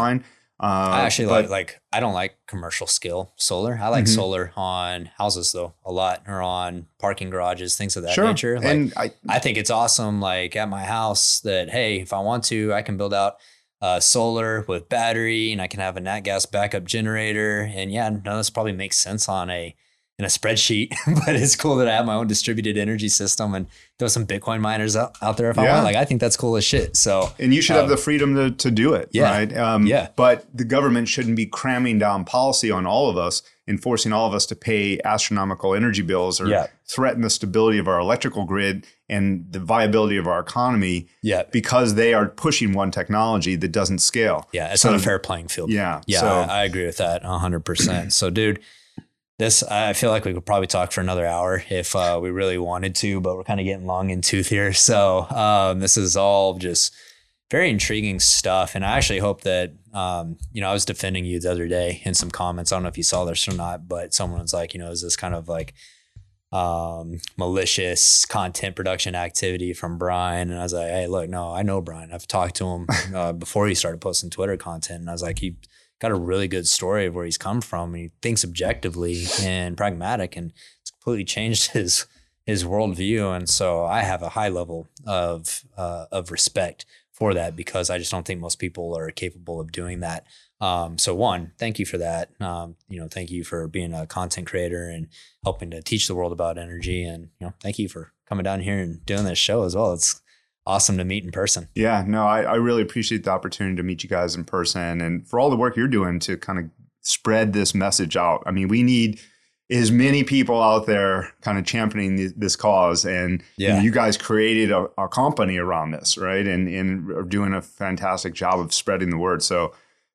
S4: Uh,
S2: I actually
S4: but-
S2: like like I don't like commercial scale solar. I like
S4: Mhm.
S2: solar on houses though a lot, or on parking garages, things of that
S4: sure.
S2: nature. Like,
S4: and I,
S2: I think it's awesome. Like at my house, that hey, if I want to, I can build out uh, solar with battery, and I can have a nat gas backup generator. And yeah, none of this probably makes sense on a in a spreadsheet, but it's cool that I have my own distributed energy system and throw some Bitcoin miners out, out there if I want. Like I think that's cool as shit. So
S4: and you should have
S2: Um,
S4: the freedom to, to do it.
S2: yeah.
S4: Right. Um,
S2: Yeah.
S4: But the government shouldn't be cramming down policy on all of us and forcing all of us to pay astronomical energy bills or
S2: Yeah.
S4: threaten the stability of our electrical grid and the viability of our economy
S2: yeah,
S4: because they are pushing one technology that doesn't scale.
S2: yeah, it's
S4: So-
S2: not a fair playing field.
S4: Yeah.
S2: Yeah,
S4: So
S2: I, I agree with that 100%. so, dude, this, I feel like we could probably talk for another hour if uh, we really wanted to, but we're kind of getting long in tooth here. So, um, this is all just very intriguing stuff. And I actually hope that, um, you know, I was defending you the other day in some comments. I don't know if you saw this or not, but someone was like, you know, is this kind of like, um, malicious content production activity from Brian. And I was like, hey, look, no, I know Brian. I've talked to him uh, before he started posting Twitter content. And I was like, he got a really good story of where he's come from. He thinks objectively and pragmatic and it's completely changed his his worldview. And so I have a high level of uh, of respect for that because I just don't think most people are capable of doing that. Um, so one, thank you for that. Um, you know, thank you for being a content creator and helping to teach the world about energy. And you know, thank you for coming down here and doing this show as well. It's awesome to meet in person.
S4: yeah, no, I, I really appreciate the opportunity to meet you guys in person and for all the work you're doing to kind of spread this message out. I mean, we need as many people out there kind of championing th- this cause and you, know, you guys created a, a company around this right and and are doing a fantastic job of spreading the word so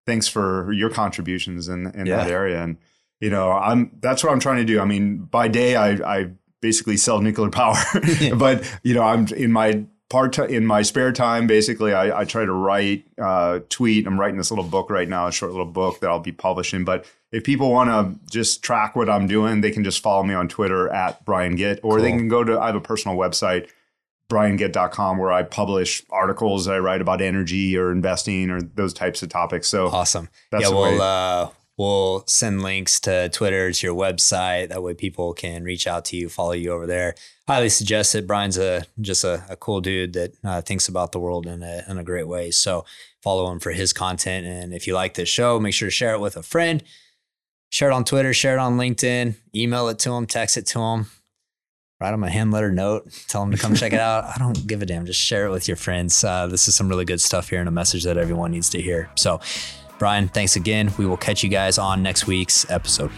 S4: thanks for your contributions in in
S2: Yeah.
S4: that area. And you know, I'm that's what I'm trying to do. I mean, by day, I I basically sell nuclear power, but you know, I'm in my part in my spare time. Basically, I, I try to write, uh, tweet. I'm writing this little book right now, a short little book that I'll be publishing. But if people want to just track what I'm doing, they can just follow me on Twitter at Brian Gitt, or they can go to. I have a personal website briangitt.com where I publish articles that I write about energy or investing or those types of topics. So
S2: Awesome.
S4: That's
S2: yeah, we'll uh, we'll send links to Twitter to your website. That way, people can reach out to you, follow you over there. Highly suggest it. Brian's a just a, a cool dude that uh, thinks about the world in a in a great way. So follow him for his content. And if you like this show, make sure to share it with a friend. Share it on Twitter. Share it on LinkedIn. Email it to him. Text it to him. Write him a hand letter note. Tell him to come check it out. I don't give a damn. Just share it with your friends. Uh, this is some really good stuff here and a message that everyone needs to hear. So. Brian, thanks again. We will catch you guys on next week's episode.